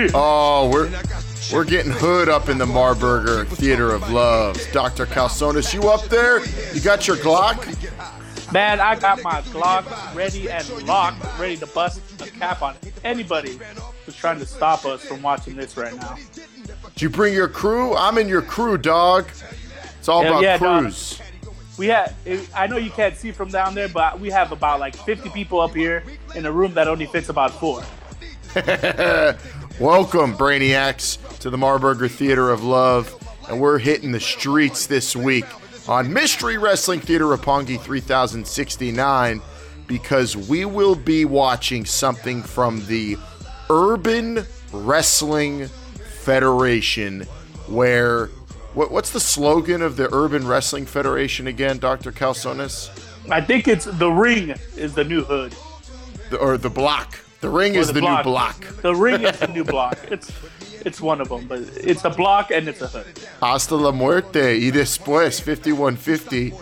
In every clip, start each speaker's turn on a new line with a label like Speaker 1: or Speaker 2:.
Speaker 1: Oh, we're we're getting hood up in the Marburger Theater of Love. Dr. Calzones, you up there? You got your Glock?
Speaker 2: Man, I got my Glock ready and locked, ready to bust a cap on anybody who's trying to stop us from watching this right now.
Speaker 1: Did you bring your crew? I'm in your crew, dog. It's all
Speaker 2: Yeah,
Speaker 1: about
Speaker 2: yeah, dog.
Speaker 1: crews.
Speaker 2: We have, I know you can't see from down there, but we have about like 50 people up here in a room that only fits about four.
Speaker 1: Welcome, Brainiacs, to the Marburger Theater of Love. And we're hitting the streets this week on Mystery Wrestling Theater Rapongi 3069 because we will be watching something from the Urban Wrestling Federation where. What, what's the slogan of the Urban Wrestling Federation again, Dr. Calzones?
Speaker 2: I think it's the ring is the new hood.
Speaker 1: The, or the block. The ring is the, new block.
Speaker 2: The ring is the new block. It's it's one of them, but it's a block and it's a hood.
Speaker 1: Hasta la muerte y después 5150.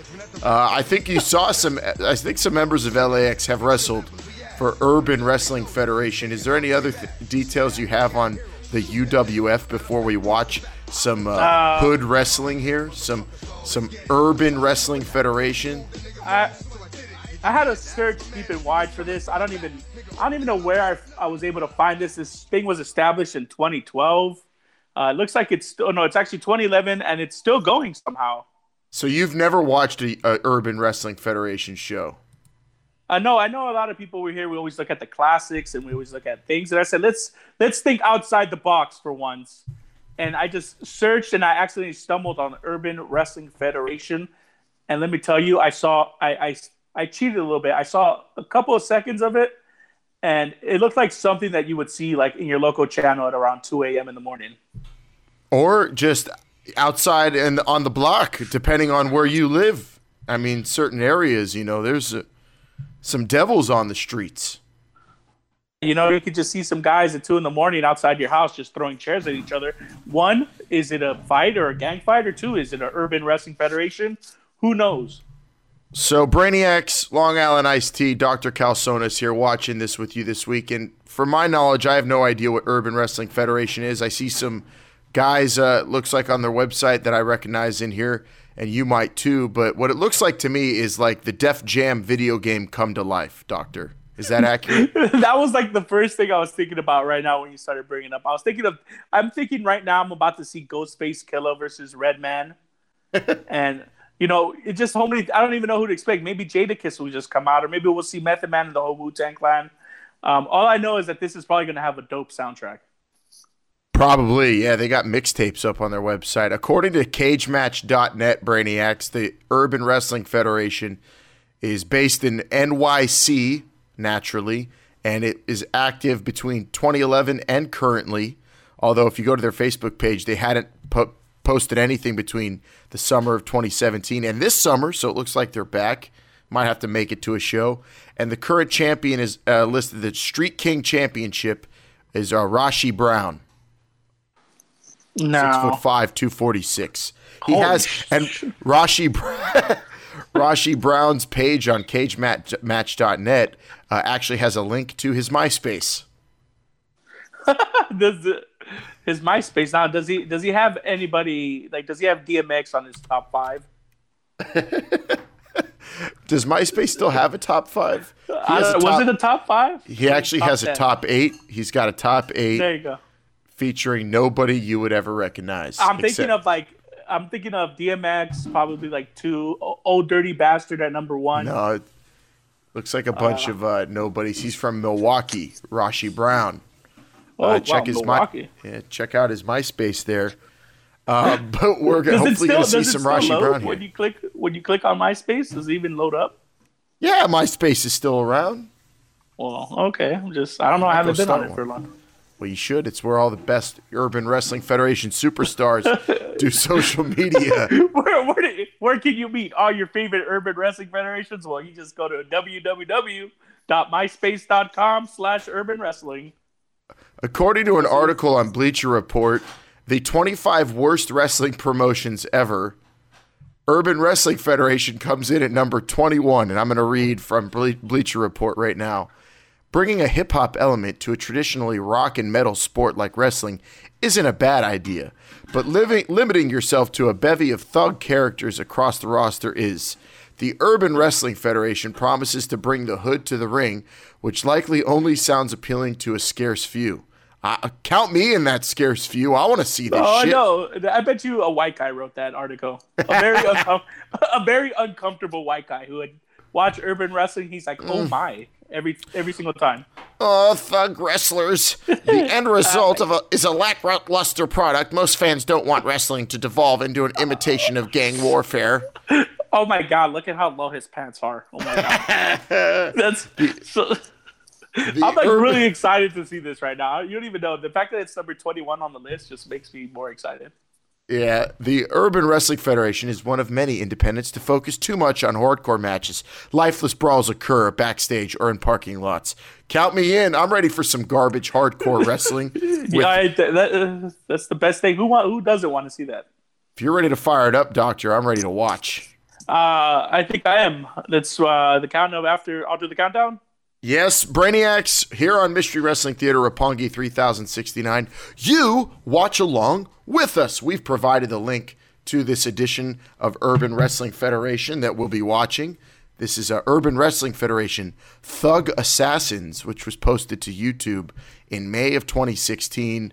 Speaker 1: Uh, I think you saw some. I think some members of LAX have wrestled for Urban Wrestling Federation. Is there any other th- details you have on the UWF before we watch some uh,
Speaker 2: Uh,
Speaker 1: hood wrestling here? Some some Urban Wrestling Federation.
Speaker 2: I I had to search deep and wide for this. I don't even I don't even know where I, I was able to find this. This thing was established in 2012. Uh, it looks like it's still no, it's actually 2011, and it's still going somehow.
Speaker 1: So you've never watched a, a Urban Wrestling Federation show?
Speaker 2: I know, I know. A lot of people were here. We always look at the classics, and we always look at things. And I said, let's let's think outside the box for once. And I just searched, and I accidentally stumbled on Urban Wrestling Federation. And let me tell you, I saw, I, I, I cheated a little bit. I saw a couple of seconds of it, and it looked like something that you would see like in your local channel at around 2 a.m. in the morning.
Speaker 1: or just outside and on the block, depending on where you live. I mean, certain areas, you know, there's uh, some devils on the streets.
Speaker 2: You know, you could just see some guys at two in the morning outside your house just throwing chairs at each other. One, is it a fight or a gang fight? Or two, is it an urban wrestling federation? Who knows?
Speaker 1: So, Brainiacs, Long Island Iced Tea, Dr. Calzones here watching this with you this week. And from my knowledge, I have no idea what Urban Wrestling Federation is. I see some guys, uh, looks like on their website that I recognize in here, and you might too. But what it looks like to me is like the Def Jam video game come to life, Doctor. Is that accurate?
Speaker 2: that was like the first thing I was thinking about right now when you started bringing up. I was thinking of, I'm thinking right now I'm about to see Ghostface Killah versus Redman, and you know it just only I don't even know who to expect. Maybe Jadakiss will just come out, or maybe we'll see Method Man and the whole Wu Tang Clan. Um, all I know is that this is probably going to have a dope soundtrack.
Speaker 1: Probably, yeah. They got mixtapes up on their website. According to CageMatch.net, Brainiacs, the Urban Wrestling Federation is based in NYC, naturally, and it is active between 2011 and currently. Although, if you go to their Facebook page, they hadn't po- posted anything between the summer of 2017 and this summer, so it looks like they're back. Might have to make it to a show. And the current champion is uh, listed. The Street King Championship is uh, Rasche Brown
Speaker 2: No,
Speaker 1: six foot five, two forty six. He
Speaker 2: Holy
Speaker 1: has
Speaker 2: sh-
Speaker 1: and Rasche Rasche Brown's page on CageMatch.net uh, actually has a link to his MySpace.
Speaker 2: does the, his MySpace now? Does he does he have anybody like? Does he have DMX on his top five?
Speaker 1: Does MySpace still have a top five? He,
Speaker 2: I
Speaker 1: has a
Speaker 2: don't- was
Speaker 1: top-
Speaker 2: it a top five?
Speaker 1: he actually has a top eight. He's got a top eight
Speaker 2: There you go.
Speaker 1: featuring nobody you would ever recognize.
Speaker 2: I'm thinking
Speaker 1: except-
Speaker 2: of like I'm thinking of DMX, probably like two. Old Dirty Bastard at number one.
Speaker 1: no. It looks like a bunch of uh, nobodies. He's from Milwaukee. Rasche Brown.
Speaker 2: Oh,
Speaker 1: uh, check
Speaker 2: wow,
Speaker 1: his
Speaker 2: Milwaukee.
Speaker 1: my yeah, check out his MySpace there. Uh, but we're
Speaker 2: Does
Speaker 1: hopefully gonna see some Rasche
Speaker 2: load
Speaker 1: Brown
Speaker 2: when
Speaker 1: here.
Speaker 2: you click when you click on MySpace? Does it even load up?
Speaker 1: Yeah, MySpace is still around.
Speaker 2: Well, okay. I'm just I don't know. I haven't been on it for long.
Speaker 1: Well, you should. It's where all the best Urban Wrestling Federation superstars do social media.
Speaker 2: where, where, do- where can you meet all your favorite urban wrestling federations? Well, you just go to www.myspace.com slash urban wrestling.
Speaker 1: According to an article on Bleacher Report, the 25 worst wrestling promotions ever, Urban Wrestling Federation comes in at number 21, and I'm going to read from Ble- Bleacher Report right now. Bringing a hip hop element to a traditionally rock and metal sport like wrestling isn't a bad idea, but living, limiting yourself to a bevy of thug characters across the roster is. The Urban Wrestling Federation promises to bring the hood to the ring, which likely only sounds appealing to a scarce few. Uh, count me in that scarce few. I want to see this shit.
Speaker 2: Oh
Speaker 1: shit.
Speaker 2: no! I bet you a white guy wrote that article. A very uncom- a very uncomfortable white guy who would watch urban wrestling. He's like, oh my, every every single time.
Speaker 1: Oh, thug wrestlers. The end result of a, is a lackluster product. Most fans don't want wrestling to devolve into an imitation of gang warfare.
Speaker 2: Oh my god! Look at how low his pants are. Oh my god, that's so.
Speaker 1: The
Speaker 2: I'm like
Speaker 1: urban-
Speaker 2: really excited to see this right now. You don't even know the fact that it's number 21 on the list just makes me more excited.
Speaker 1: Yeah, the Urban Wrestling Federation is one of many independents to focus too much on hardcore matches. Lifeless brawls occur backstage or in parking lots. Count me in. I'm ready for some garbage hardcore wrestling. With-
Speaker 2: yeah, that- that's the best thing. Who want, Who doesn't want to see that?
Speaker 1: if you're ready to fire it up, Doctor, I'm ready to watch.
Speaker 2: Uh, I think I am. That's uh, the countdown after. I'll do the countdown.
Speaker 1: Yes, Brainiacs here on Mystery Wrestling Theater Rapongi 3069. You watch along with us. We've provided the link to this edition of Urban Wrestling Federation that we'll be watching. This is a Urban Wrestling Federation Thug Assassins, which was posted to YouTube in May of 2016.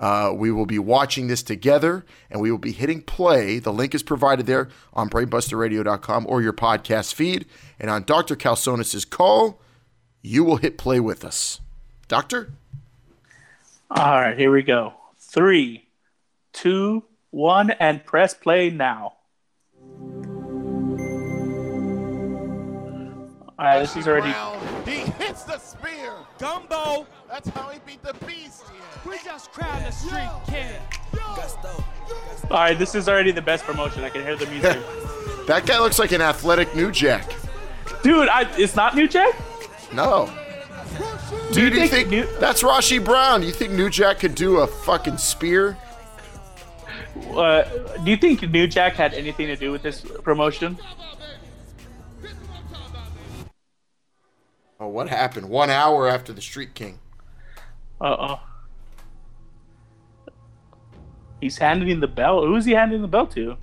Speaker 1: Uh, we will be watching this together and we will be hitting play. The link is provided there on brainbusterradio.com or your podcast feed. And on Dr. Calzones' call, you will hit play with us. Doctor?
Speaker 2: All right, here we go. Three, two, one, and press play now. All right, this is already.
Speaker 3: He hits the spear.
Speaker 4: Gumbo,
Speaker 3: That's how he beat the beast.
Speaker 4: we just crowned the street king.
Speaker 2: All right, this is already the best promotion. I can hear the music.
Speaker 1: That guy looks like an athletic New Jack.
Speaker 2: Dude, I, it's not New Jack.
Speaker 1: No. Dude, you
Speaker 2: think New-
Speaker 1: that's Rasche Brown? You think New Jack could do a fucking spear?
Speaker 2: Uh, do you think New Jack had anything to do with this promotion?
Speaker 1: Oh, what happened? One hour after the Street King.
Speaker 2: Uh oh. He's handing the belt. Who's he handing the belt to?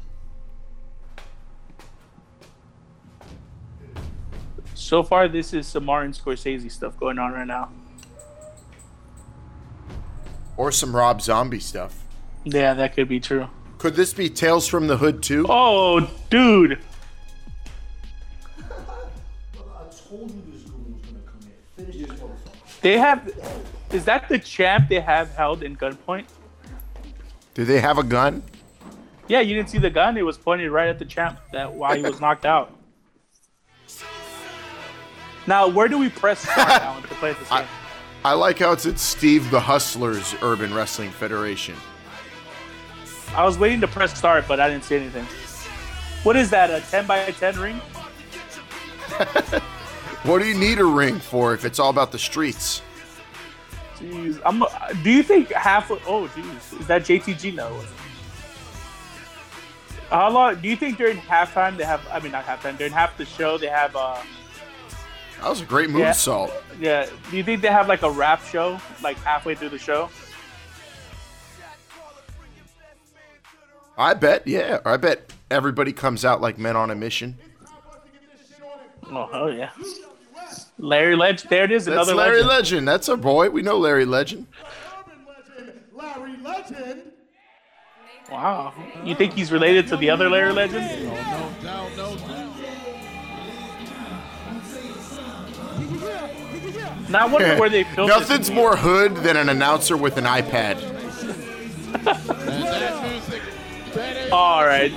Speaker 2: So far, this is some Martin Scorsese stuff going on right now.
Speaker 1: Or some Rob Zombie stuff.
Speaker 2: Yeah, that could be true.
Speaker 1: Could this be Tales from the Hood too?
Speaker 2: Oh, dude. They have. Is that the champ they have held in gunpoint?
Speaker 1: Do they have a gun?
Speaker 2: Yeah, you didn't see the gun. It was pointed right at the champ that while he was knocked out. Now, where do we press start now to play this game?
Speaker 1: I like how it's at Steve the Hustler's Urban Wrestling Federation.
Speaker 2: I was waiting to press start, but I didn't see anything. What is that? A 10 by 10 ring?
Speaker 1: What do you need a ring for if it's all about the streets?
Speaker 2: Jeez, I'm. Do you think half? Of, oh, jeez, is that JTG? No. How long? Do you think during halftime they have? I mean, not halftime. During half the show they have. uh
Speaker 1: That was a great
Speaker 2: Yeah.
Speaker 1: Salt.
Speaker 2: Yeah. Do you think they have like a rap show like halfway through the show?
Speaker 1: I bet, yeah. I bet everybody comes out like men on a mission.
Speaker 2: Oh, oh yeah. Larry Legend. There it is.
Speaker 1: That's
Speaker 2: Another
Speaker 1: Larry
Speaker 2: legend.
Speaker 1: Legend. That's our boy. We know Larry Legend.
Speaker 3: Larry Legend.
Speaker 2: Wow. You think he's related to the other Larry Legend?
Speaker 3: No doubt, no doubt.
Speaker 2: Now I wonder where they filmed.
Speaker 1: Nothing's more hood than an announcer with an iPad.
Speaker 3: And that music. That
Speaker 2: All right.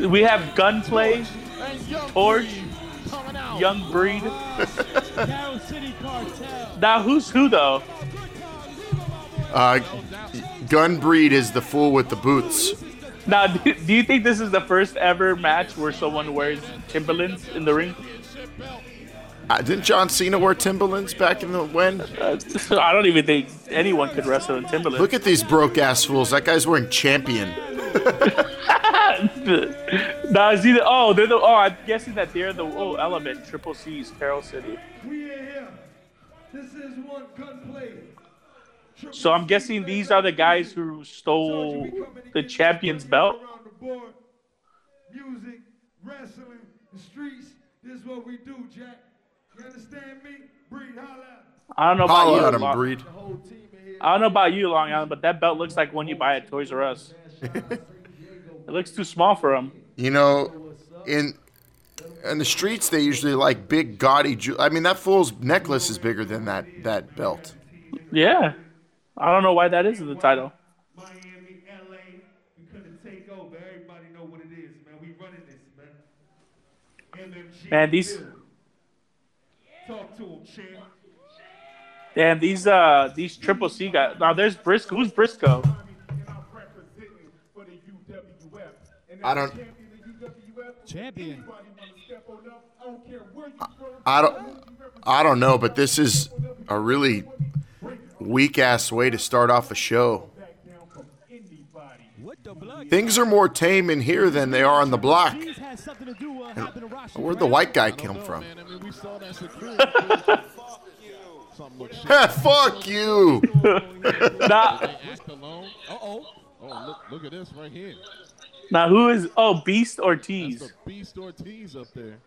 Speaker 2: We have Gunplay,
Speaker 3: And Young
Speaker 2: Torch,
Speaker 3: Breed.
Speaker 2: Young Breed.
Speaker 4: Down City Cartel.
Speaker 2: Now who's who though?
Speaker 1: Uh, Gun Breed is the fool with the boots.
Speaker 2: Now, do, do you think this is the first ever match where someone wears Timberlands in the ring?
Speaker 1: Uh, didn't John Cena wear Timberlands back in the when?
Speaker 2: Uh, I don't even think anyone could wrestle in Timberlands.
Speaker 1: Look at these broke ass fools. That guy's wearing Champion.
Speaker 2: now is he the? Oh, they're the. Oh, I'm guessing that they're the. Oh, Element, Triple C's, Carol City.
Speaker 5: This is one gunplay.
Speaker 2: So I'm guessing these are the guys who stole the champion's belt.
Speaker 5: Around the board. Music, wrestling, the streets. This is what we do, Jack. You understand me? Breed, holla.
Speaker 2: I don't know about
Speaker 1: Holla
Speaker 2: you,
Speaker 1: at him,
Speaker 2: Long-
Speaker 1: Breed.
Speaker 5: The whole team in here.
Speaker 2: I don't know about you, Long Island, but that belt looks like one you buy at Toys R Us. it looks too small for him.
Speaker 1: You know, in in the streets they usually like big gaudy. Ju- I mean, that fool's necklace is bigger than that that belt.
Speaker 2: Yeah, I don't know why that is in the title.
Speaker 5: Miami, LA, we couldn't take over. Everybody know what it is, man. We running this, man.
Speaker 2: Man, these
Speaker 5: Talk to him, champ.
Speaker 2: damn these uh these Triple C guys. Now there's Briscoe. Who's Briscoe?
Speaker 5: I'm representing for the UWF. And
Speaker 1: I
Speaker 5: as
Speaker 1: don't-
Speaker 5: champion of UWF,
Speaker 4: Champion.
Speaker 5: anybody wanna step on up, I don't care where you from.
Speaker 1: I don't I don't know, but this is a really weak ass way to start off a show. Things are more tame in here than they are on the block.
Speaker 4: These had something to do with what happened to Roshan
Speaker 1: Where'd the white guy
Speaker 3: I
Speaker 1: come from?
Speaker 3: Man. I mean, we saw that security. Something looks shit.
Speaker 1: Fuck you!
Speaker 2: Nah,
Speaker 3: They act alone. Uh oh. Oh, look, look at this right here.
Speaker 2: now who is? Oh, Beast Ortiz.
Speaker 3: Beast Ortiz up there.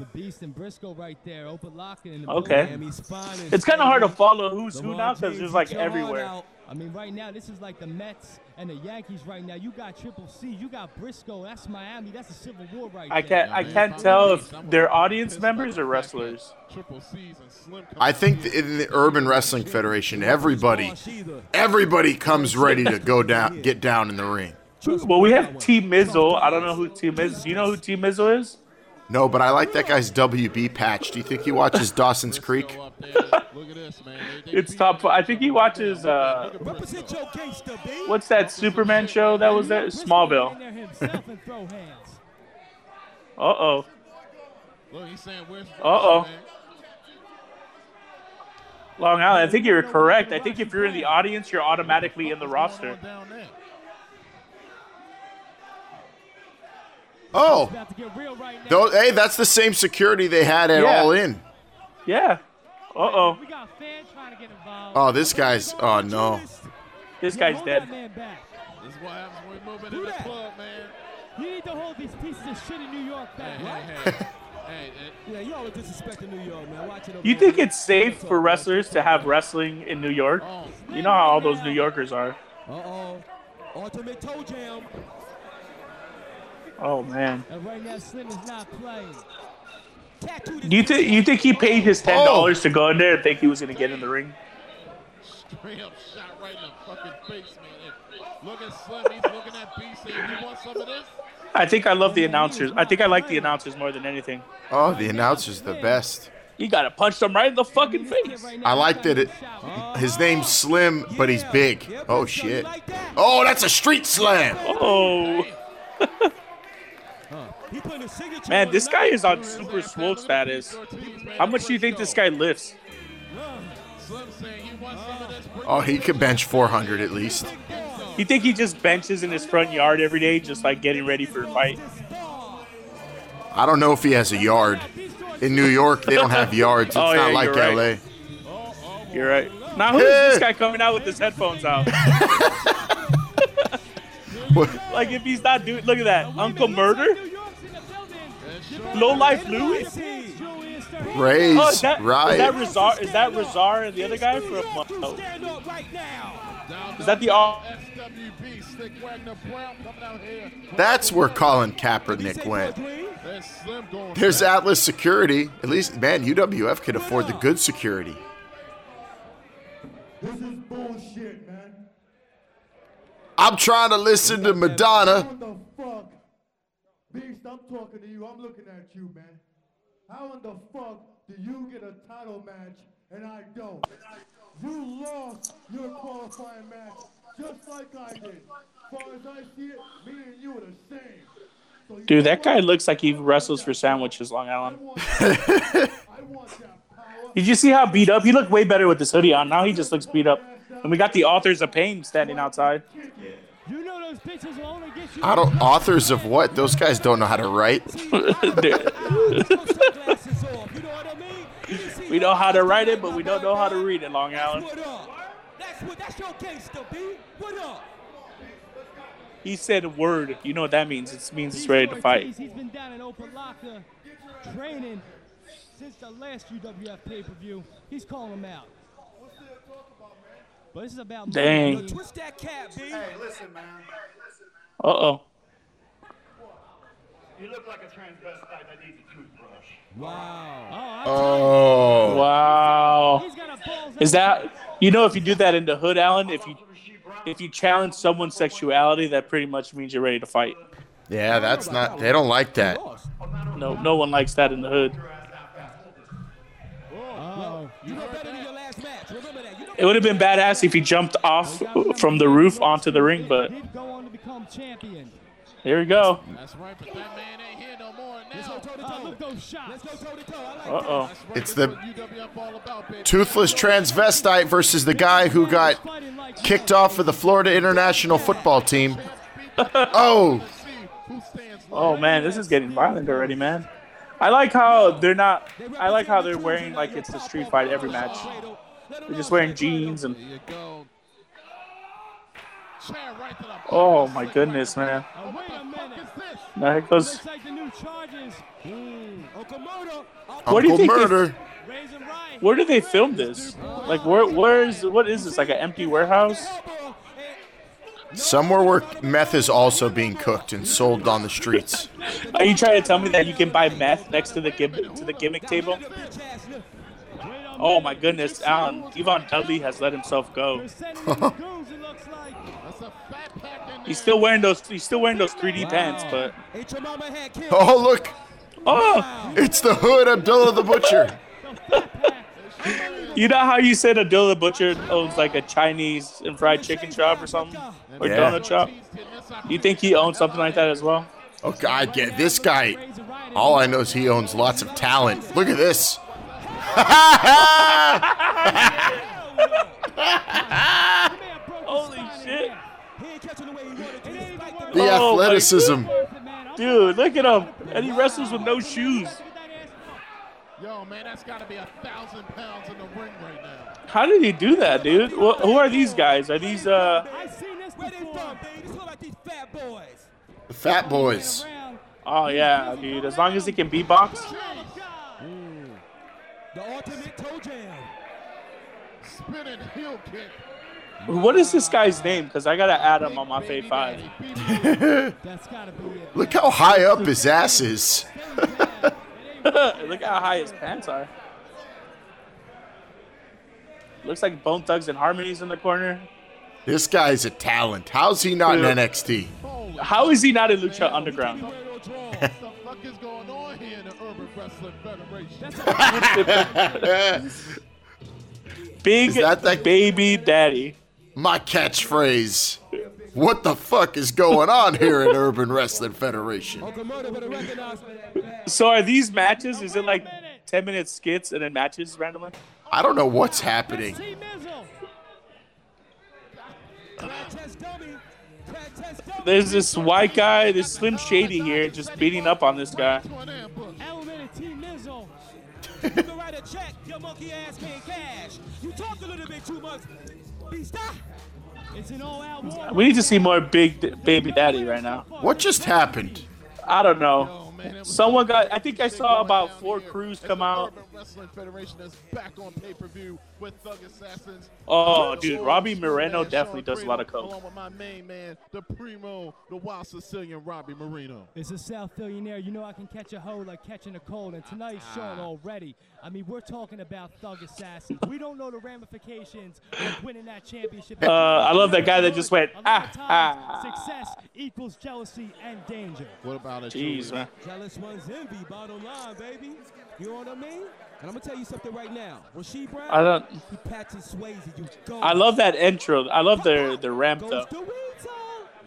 Speaker 4: The Beast and Briscoe right there. Open locking in the
Speaker 2: Okay.
Speaker 4: Miami's finest.
Speaker 2: It's kind of hard to follow who's who now because
Speaker 4: James,
Speaker 2: there's like
Speaker 4: get your heart
Speaker 2: everywhere.
Speaker 4: I mean, right now, this is like the Mets and the Yankees right now. You got Triple C, you got Briscoe. That's Miami. That's a civil war right
Speaker 2: I
Speaker 4: there.
Speaker 2: can't I can't tell if they're audience members or
Speaker 3: the fact that
Speaker 2: wrestlers.
Speaker 3: Triple C's and Slim come
Speaker 1: I think in the Urban Wrestling Federation, everybody everybody comes ready to go down, get down in the ring.
Speaker 2: Well, we have T Mizzle. I don't know who T Mizzle. Do you know who T Mizzle is?
Speaker 1: No, but I like that guy's WB patch. Do you think he watches Dawson's Creek?
Speaker 3: Go up there. Look at this, man. They- they
Speaker 2: It's top.
Speaker 3: him.
Speaker 2: I think he watches. Uh,
Speaker 3: Look at Briscoe.
Speaker 4: Represent your gangster, B.
Speaker 2: what's that Superman show that was there? Smallville.
Speaker 4: in there himself and throw hands.
Speaker 2: Uh oh.
Speaker 3: Look, he's saying, where's
Speaker 2: Uh-oh. Long Island. I think you're correct. I think if you're in the audience, you're automatically in the roster.
Speaker 3: going on down there?
Speaker 1: Oh,
Speaker 4: About to get real right now.
Speaker 1: hey, that's the same security they had at
Speaker 2: Yeah.
Speaker 1: All In.
Speaker 2: Yeah. Uh oh.
Speaker 4: We got fans trying to get involved.
Speaker 1: Oh, this guy's. Oh no.
Speaker 2: This guy's
Speaker 4: hold
Speaker 2: dead.
Speaker 3: This is what happens when we move
Speaker 4: Do
Speaker 3: into the club, man.
Speaker 4: You need to hold these pieces of shit in New York back.
Speaker 3: Hey,
Speaker 4: right?
Speaker 3: hey, hey. hey, hey,
Speaker 4: Yeah, you all disrespecting New York, man. Watch it.
Speaker 2: You think it's safe for wrestlers to have wrestling in New York?
Speaker 3: oh,
Speaker 2: You know how all those New Yorkers are.
Speaker 4: Uh oh. Ultimate toe jam.
Speaker 2: Oh man.
Speaker 4: And right now, Slim is not playing.
Speaker 2: Do you think you think he paid his ten dollars to go in there and think he was gonna get in the ring?
Speaker 3: straight up shot right in the fucking face, man. Look at Slim, he's looking at B saying, you want some of this?
Speaker 2: I think I love the announcers. I think I like the announcers more than anything.
Speaker 1: Oh, the announcer's the best.
Speaker 2: You gotta punch them right in the fucking face.
Speaker 1: I like that it. His name's Slim, but he's big. Oh shit. Oh, that's a street slam.
Speaker 2: Oh man, this guy is on super swole status. How much do you think this guy lifts?
Speaker 3: Slim saying, you want some of this? Bring
Speaker 1: Oh, he could bench 400 at least.
Speaker 2: You think he just benches in his front yard every day, just like getting ready for a fight?
Speaker 1: I don't know if he has a yard. In New York, they don't have yards. It's
Speaker 2: Oh, yeah,
Speaker 1: not like
Speaker 2: you're
Speaker 1: LA.
Speaker 2: You're right. Now who's this guy coming out with his headphones out? Like if he's not doing, look at that, Uncle Murder, Low Life Louis.
Speaker 1: Raise,
Speaker 2: Oh, is that
Speaker 1: right.
Speaker 2: Razar? Is that Razar and the other guy from? Oh,
Speaker 4: Stand up right now.
Speaker 2: is that the all?
Speaker 3: SWB, Slick Wagner Brown coming out here.
Speaker 1: That's where Colin Kaepernick went.
Speaker 3: There's Slim going
Speaker 1: There's
Speaker 3: back.
Speaker 1: Atlas Security. At least, man, UWF could afford the good security.
Speaker 5: This is bullshit, man.
Speaker 1: I'm trying to listen to Madonna.
Speaker 5: How in the fuck? Beast, I'm talking to you. I'm looking at you, man. How in the fuck do you get a title match and I don't? You lost your qualifying match just like I did. As far as I see it, me and you are the same. So you
Speaker 2: Dude, that guy looks like he wrestles for sandwiches, Long Island.
Speaker 5: want that, I want that power.
Speaker 2: Did you see how beat up? He looked way better with this hoodie on. Now he just looks beat up. And we got the authors of pain standing outside.
Speaker 4: You know those bitches will only get you.
Speaker 1: I don't. Authors of what? Those guys don't know how to write.
Speaker 2: Dude.
Speaker 4: Those sunglasses off, You know what I mean? You see
Speaker 2: We know how to write it, but we don't know how to read it, Long Island.
Speaker 4: Uh, that's what. That's your gangster, B. What up?
Speaker 2: He said a word. You know what that means? It means it's
Speaker 4: He's
Speaker 2: ready to fight.
Speaker 4: He's been down in open locker training since the last UWF pay-per-view. He's calling him out. But this is about
Speaker 2: Dang.
Speaker 4: money. Twist that cap, B.
Speaker 5: Hey, listen, man.
Speaker 2: Uh oh.
Speaker 5: You look like a transvestite that needs a toothbrush.
Speaker 4: Wow.
Speaker 1: Oh.
Speaker 2: Wow.
Speaker 4: He's got a balls
Speaker 2: Is that you know if you do that in the hood, Alan? If you if you challenge someone's sexuality, that pretty much means you're ready to fight.
Speaker 1: Yeah, that's not. They don't like that.
Speaker 2: No, no one likes that in the hood.
Speaker 4: Oh.
Speaker 6: You know better than your last match. Remember that. You know
Speaker 2: It would have been badass if he jumped off from the roof onto the ring, but
Speaker 4: He'd go on to become champion.
Speaker 2: here we go.
Speaker 3: That's right, but that man ain't here no more
Speaker 6: Let's go
Speaker 3: now.
Speaker 6: toe to toe.
Speaker 4: those shots.
Speaker 6: Let's go toe to toe. I like
Speaker 2: Uh oh.
Speaker 3: That's right,
Speaker 1: It's the
Speaker 3: what UWF all about, baby.
Speaker 1: Toothless transvestite versus the guy who got kicked off of the Florida international football team. Oh,
Speaker 3: See who stands
Speaker 2: Oh man, this is getting violent already, man. I like how they're not. I like how they're wearing like it's a street fight every match. They're just wearing jeans and.
Speaker 3: There you go. Chair right to the
Speaker 2: Oh my goodness, man.
Speaker 4: Wait a minute.
Speaker 3: What's this?
Speaker 2: Now here goes.
Speaker 4: Looks like the new charges. Hmm.
Speaker 6: Uncle Murder.
Speaker 2: Where do you think they-
Speaker 1: Murder.
Speaker 4: Raising.
Speaker 2: Where did they film this? Like where? Where is? What is this? Like an empty warehouse?
Speaker 1: Somewhere where meth is also being cooked and sold on the streets.
Speaker 2: Are you trying to tell me that you can buy meth next to the gimmick to the gimmick table? Oh my goodness, Alan. D-Von Dudley has let himself go.
Speaker 4: They're sending in the goons, it looks like.
Speaker 3: That's a fat pack in there.
Speaker 2: He's still wearing those. He's still wearing those 3D pants, but
Speaker 6: Ain't your mama had kids.
Speaker 1: Oh, look.
Speaker 2: oh,
Speaker 1: It's the hood Abdullah the Butcher.
Speaker 2: you know how you said Abdullah the Butcher owns like a Chinese and fried chicken shop or something, or
Speaker 1: Yeah.
Speaker 2: donut shop? You think he owns something like that as well?
Speaker 1: Okay, I get this guy. All I know is he owns lots of talent. Look at this.
Speaker 2: Holy shit,
Speaker 6: He ain't catching the way he wanted to. despite the-
Speaker 1: The
Speaker 2: Oh,
Speaker 1: athleticism.
Speaker 2: dude! Look at him, and he wrestles with no shoes.
Speaker 3: Yo, man, that's got to be a thousand pounds in the ring right now.
Speaker 2: How did he do that, dude? Wh- who are these guys? Are these uh?
Speaker 4: I've seen this
Speaker 6: Where they
Speaker 4: before.
Speaker 6: from, baby? This look like these fat boys.
Speaker 1: The Fat Boys.
Speaker 2: Oh yeah, dude. As long as he can beatbox.
Speaker 6: The ultimate toe jam.
Speaker 3: Spinning heel kick.
Speaker 2: What is this guy's name? Because I gotta add him on my Fave Five.
Speaker 4: That's gotta be it.
Speaker 1: Look how high up his ass is.
Speaker 2: Look how high his pants are. Looks like Bone Thugs and Harmonies in the corner.
Speaker 1: This guy's a talent. How's he not in NXT?
Speaker 2: How is he not in Lucha Underground?
Speaker 3: Wrestling Federation?
Speaker 2: Big
Speaker 1: Is that that-
Speaker 2: baby daddy.
Speaker 1: My catchphrase. What the fuck is going on here at Urban Wrestling Federation?
Speaker 6: Uncle Murder better recognize.
Speaker 2: So are these matches? Is it like ten minute skits and then matches randomly?
Speaker 1: I don't know what's happening.
Speaker 4: See Mizzle.
Speaker 6: Crab test dummy. Crab test dummy.
Speaker 2: There's this white guy, this Slim Shady here, just beating up on this guy.
Speaker 6: You can write a check. Your monkey ass can't cash. You talk a little bit too much. Beast, ah.
Speaker 4: It's an all-out war.
Speaker 2: We need to see more big baby daddy right now.
Speaker 1: What just happened?
Speaker 2: I don't know.
Speaker 3: Man,
Speaker 2: Someone got. I think I saw about four crews come out.
Speaker 3: Wrestling Federation is back on pay-per-view with Thug Assassins.
Speaker 2: Oh, dude, Robbie Moreno definitely does a lot of coke.
Speaker 3: Along with my main man, the primo, the wild Sicilian Robbie Marino.
Speaker 4: It's a South Billionaire. You know I can catch a hoe like catching a cold. And tonight's shown already. I mean, we're talking about Thug Assassins. we don't know the ramifications of winning that championship.
Speaker 2: Uh, I love that guy that just went, ah, ah.
Speaker 4: Success equals jealousy and danger.
Speaker 3: What about it?
Speaker 2: Jeez, man.
Speaker 6: Jealous one's envy, bottom line, baby. You know what I mean? And I'm gonna tell you something right now. Rasheed Brown,
Speaker 2: I don't.
Speaker 6: he Patrick Swayze, you go.
Speaker 2: I love that intro. I love their their ramp
Speaker 6: Goes
Speaker 2: though.
Speaker 6: to Rita.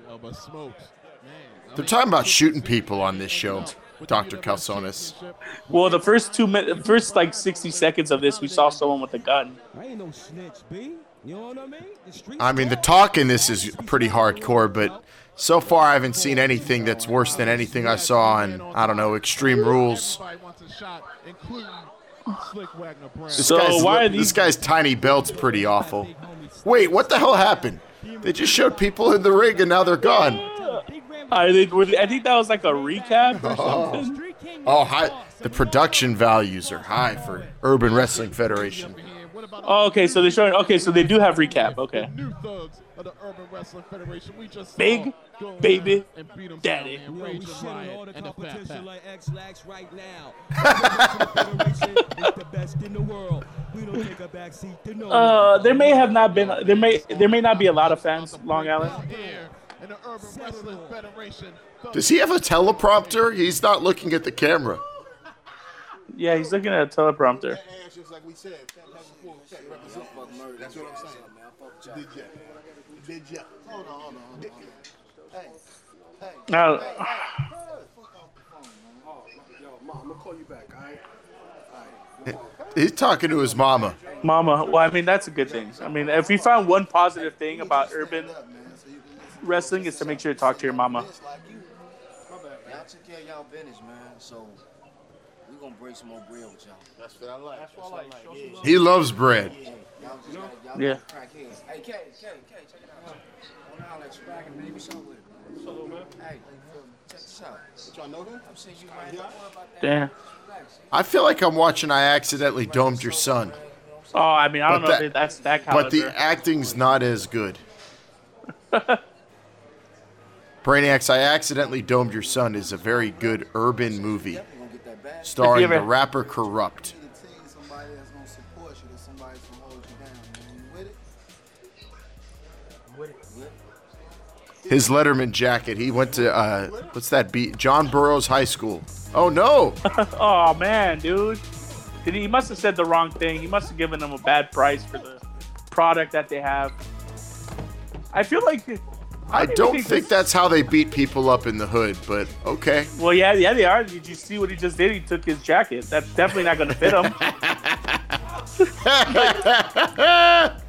Speaker 3: Yo, but smokes. Man, I
Speaker 1: They're talking about shooting people on this show, Dr.
Speaker 3: UWF
Speaker 1: Calzones.
Speaker 2: Well, the first two minutes, first like sixty seconds of this, we saw someone with a gun.
Speaker 6: I ain't no snitch, B. You know what I mean? The
Speaker 1: I mean, the
Speaker 6: talk.
Speaker 1: talk in this is pretty hardcore, but so far I haven't seen anything that's worse than anything I saw on, I don't know, Extreme Rules.
Speaker 3: Everybody wants a shot, including Slick Wagner Brown.
Speaker 1: This
Speaker 2: So
Speaker 1: guy's,
Speaker 2: why are
Speaker 1: this
Speaker 2: these-
Speaker 1: guy's tiny belt's pretty awful. Wait, what the hell happened? They just showed people in the ring and now they're gone.
Speaker 2: I think, I think that was like a recap or oh. something.
Speaker 1: Oh, high, the production values are high for Urban Wrestling Federation.
Speaker 2: Oh, okay, so they're showing. Okay, so they do have recap. Okay.
Speaker 3: New of the Urban Wrestling Federation? We just
Speaker 2: Big baby
Speaker 3: and beat 'em
Speaker 2: daddy.
Speaker 3: down, man.
Speaker 6: Yo, we
Speaker 3: Rage and
Speaker 6: all
Speaker 3: Riot
Speaker 6: the
Speaker 3: and the Fat
Speaker 6: competition
Speaker 3: Pack.
Speaker 6: like X-Lax right now. The best in the world. We don't take a backseat to no
Speaker 2: Uh, there may have not been. There may there may not be a lot of fans. Long Island.
Speaker 3: In the Urban Wrestling Federation.
Speaker 1: Does he have a teleprompter? He's not looking at the camera.
Speaker 2: Yeah, he's looking at a teleprompter.
Speaker 7: ass just like we said. That's what I'm saying. Did ya? Hold on, hold on, hold on. Hey, hey.
Speaker 2: Now, uh,
Speaker 7: Yo, mom, I'm call you back, alright?
Speaker 1: He's talking to his mama.
Speaker 2: Mama. Well, I mean that's a good thing. I mean, if we found one positive thing about urban wrestling, is to make sure to talk to your mama.
Speaker 8: You. Y'all took care of y'all business, man. So we gonna break some more bread with y'all.
Speaker 7: That's what I like. That's what I like. Yeah.
Speaker 1: He loves bread.
Speaker 8: Y'all just gotta, y'all
Speaker 2: Yeah.
Speaker 8: gotta crack heads. Hey, K, K, K, check it out. Wanna holler at you back and maybe something with it. Hey, check this out.
Speaker 7: Y'all know him?
Speaker 8: I'm saying you might have about that.
Speaker 2: Damn.
Speaker 1: I feel like I'm watching I Accidentally Domed Your Son,
Speaker 2: Oh, I mean, I don't
Speaker 1: But
Speaker 2: know
Speaker 1: that-
Speaker 2: if that's that caliber.
Speaker 1: but the acting's not as good. Brainiacs, I Accidentally Domed Your Son is a very good urban movie
Speaker 8: We gonna get that bag.
Speaker 1: starring
Speaker 2: ever-
Speaker 1: the rapper
Speaker 8: Kurupt.
Speaker 1: His Letterman jacket, he went to, uh, what's that beat? John Burroughs High School. Oh no!
Speaker 2: Oh man, dude. Did he, he must have said the wrong thing. He must have given them a bad price for the product that they have. I feel like
Speaker 1: I
Speaker 2: do
Speaker 1: don't
Speaker 2: think
Speaker 1: think that's how they beat people up in the hood, but okay.
Speaker 2: Well, yeah, yeah, they are. Did you see what he just did? He took his jacket. That's definitely not going to fit him.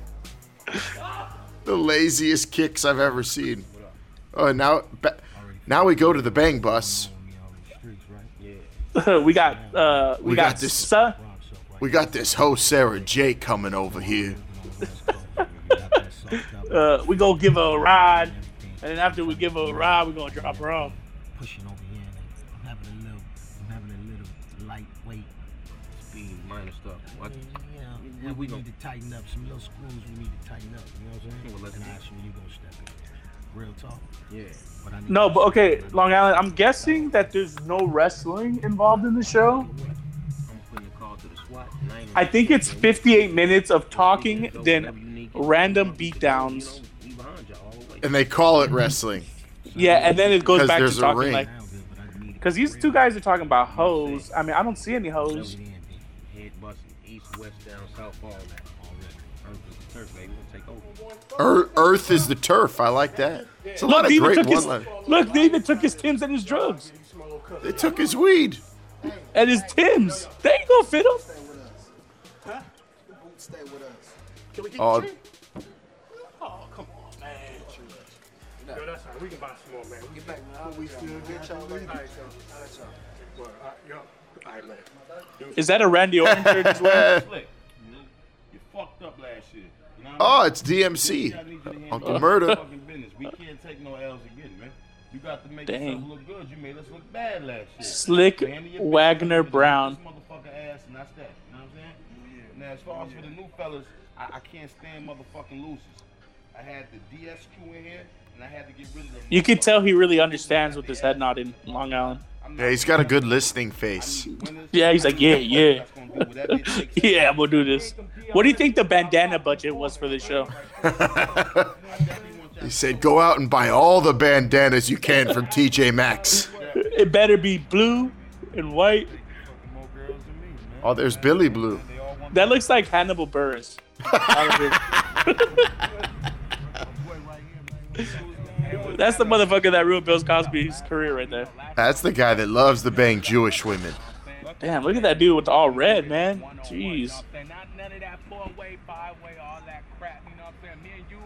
Speaker 1: the laziest kicks I've ever seen. Oh, now, ba- now we go to the bang bus.
Speaker 2: we got, uh, we,
Speaker 1: We
Speaker 2: got,
Speaker 1: got this-
Speaker 2: Sa-
Speaker 1: We got this hoe Sarah J coming over here.
Speaker 2: uh, we gonna give her a ride, and then after we give her a ride, we gonna drop her off.
Speaker 9: pushing over here I'm having a little, I'm having a little lightweight
Speaker 10: Speed, minor stuff. What?
Speaker 9: You know, we need to tighten up some little screws. We need to tighten up. You know what I'm saying?
Speaker 10: Well,
Speaker 9: and I assume you gonna step in there. Real talk.
Speaker 10: Yeah.
Speaker 9: But I need
Speaker 2: No, but okay, Long Island. I'm guessing that there's no wrestling involved in the show.
Speaker 10: I'm putting a call to the SWAT. and ain't
Speaker 2: I think it's 58 minutes of talking, then random
Speaker 10: You
Speaker 2: beatdowns.
Speaker 10: know, we behind y'all all the way.
Speaker 1: And they call it wrestling.
Speaker 2: Yeah, and then it goes back to talking
Speaker 1: ring.
Speaker 2: like,
Speaker 9: Sound good, but I need it
Speaker 2: because these two guys are talking about hoes. I mean, I don't see any hoes.
Speaker 9: it in, then.
Speaker 10: Head busting, east, west, down, south, all that. Earth is the turf, baby. We'll take over.
Speaker 1: Ear- Earth is the turf. I like that. It's a lot of great
Speaker 2: took his, look, they even took his Tims and his drugs
Speaker 1: They took his weed.
Speaker 2: and his Tims. They ain't gonna fit him.
Speaker 7: Stay with us. Huh? The boots stay with us.
Speaker 1: Oh,
Speaker 11: Yo, that's all right. We can buy some more, man.
Speaker 7: Get back, man. We still get y'all later.
Speaker 11: Well, uh, yo. All right, man.
Speaker 2: Is that a Randy Orton shirt as well?
Speaker 10: You fucked up last year. You know what
Speaker 1: oh, it's DMC.
Speaker 10: I need you to handle
Speaker 1: Uncle
Speaker 10: your
Speaker 1: Murder.
Speaker 10: fucking. We can't take no L's again, man. You got to make
Speaker 2: Dang.
Speaker 10: yourself look good. You made us look bad last year.
Speaker 2: Slick Wagner. Brown.
Speaker 10: This motherfucker ass, and that's that. You know what I'm saying? Now, as far as for the new fellas, I, I can't stand motherfucking losers. I had the DSQ in here, and I had to get rid of them.
Speaker 2: You can tell he really understands with his head nodding Long Island.
Speaker 1: Yeah, he's got a good listening face.
Speaker 2: Yeah, he's like, yeah, yeah.
Speaker 10: That's gonna do whatever it takes.
Speaker 2: Yeah, I'm gonna do this. What do you think the bandana budget was for the show?
Speaker 1: He said, "Go out and buy all the bandanas you can from TJ Maxx."
Speaker 2: It better be blue and white.
Speaker 1: Oh, there's Billy Blue.
Speaker 2: That looks like Hannibal Buress. That's the motherfucker that ruined Bill Cosby's career right there.
Speaker 1: That's the guy that loves to bang Jewish women.
Speaker 2: Damn, look at that dude with all red, man. Jeez.
Speaker 6: Not none of that four way, five way, all that crap. You know what I'm saying? Me and you,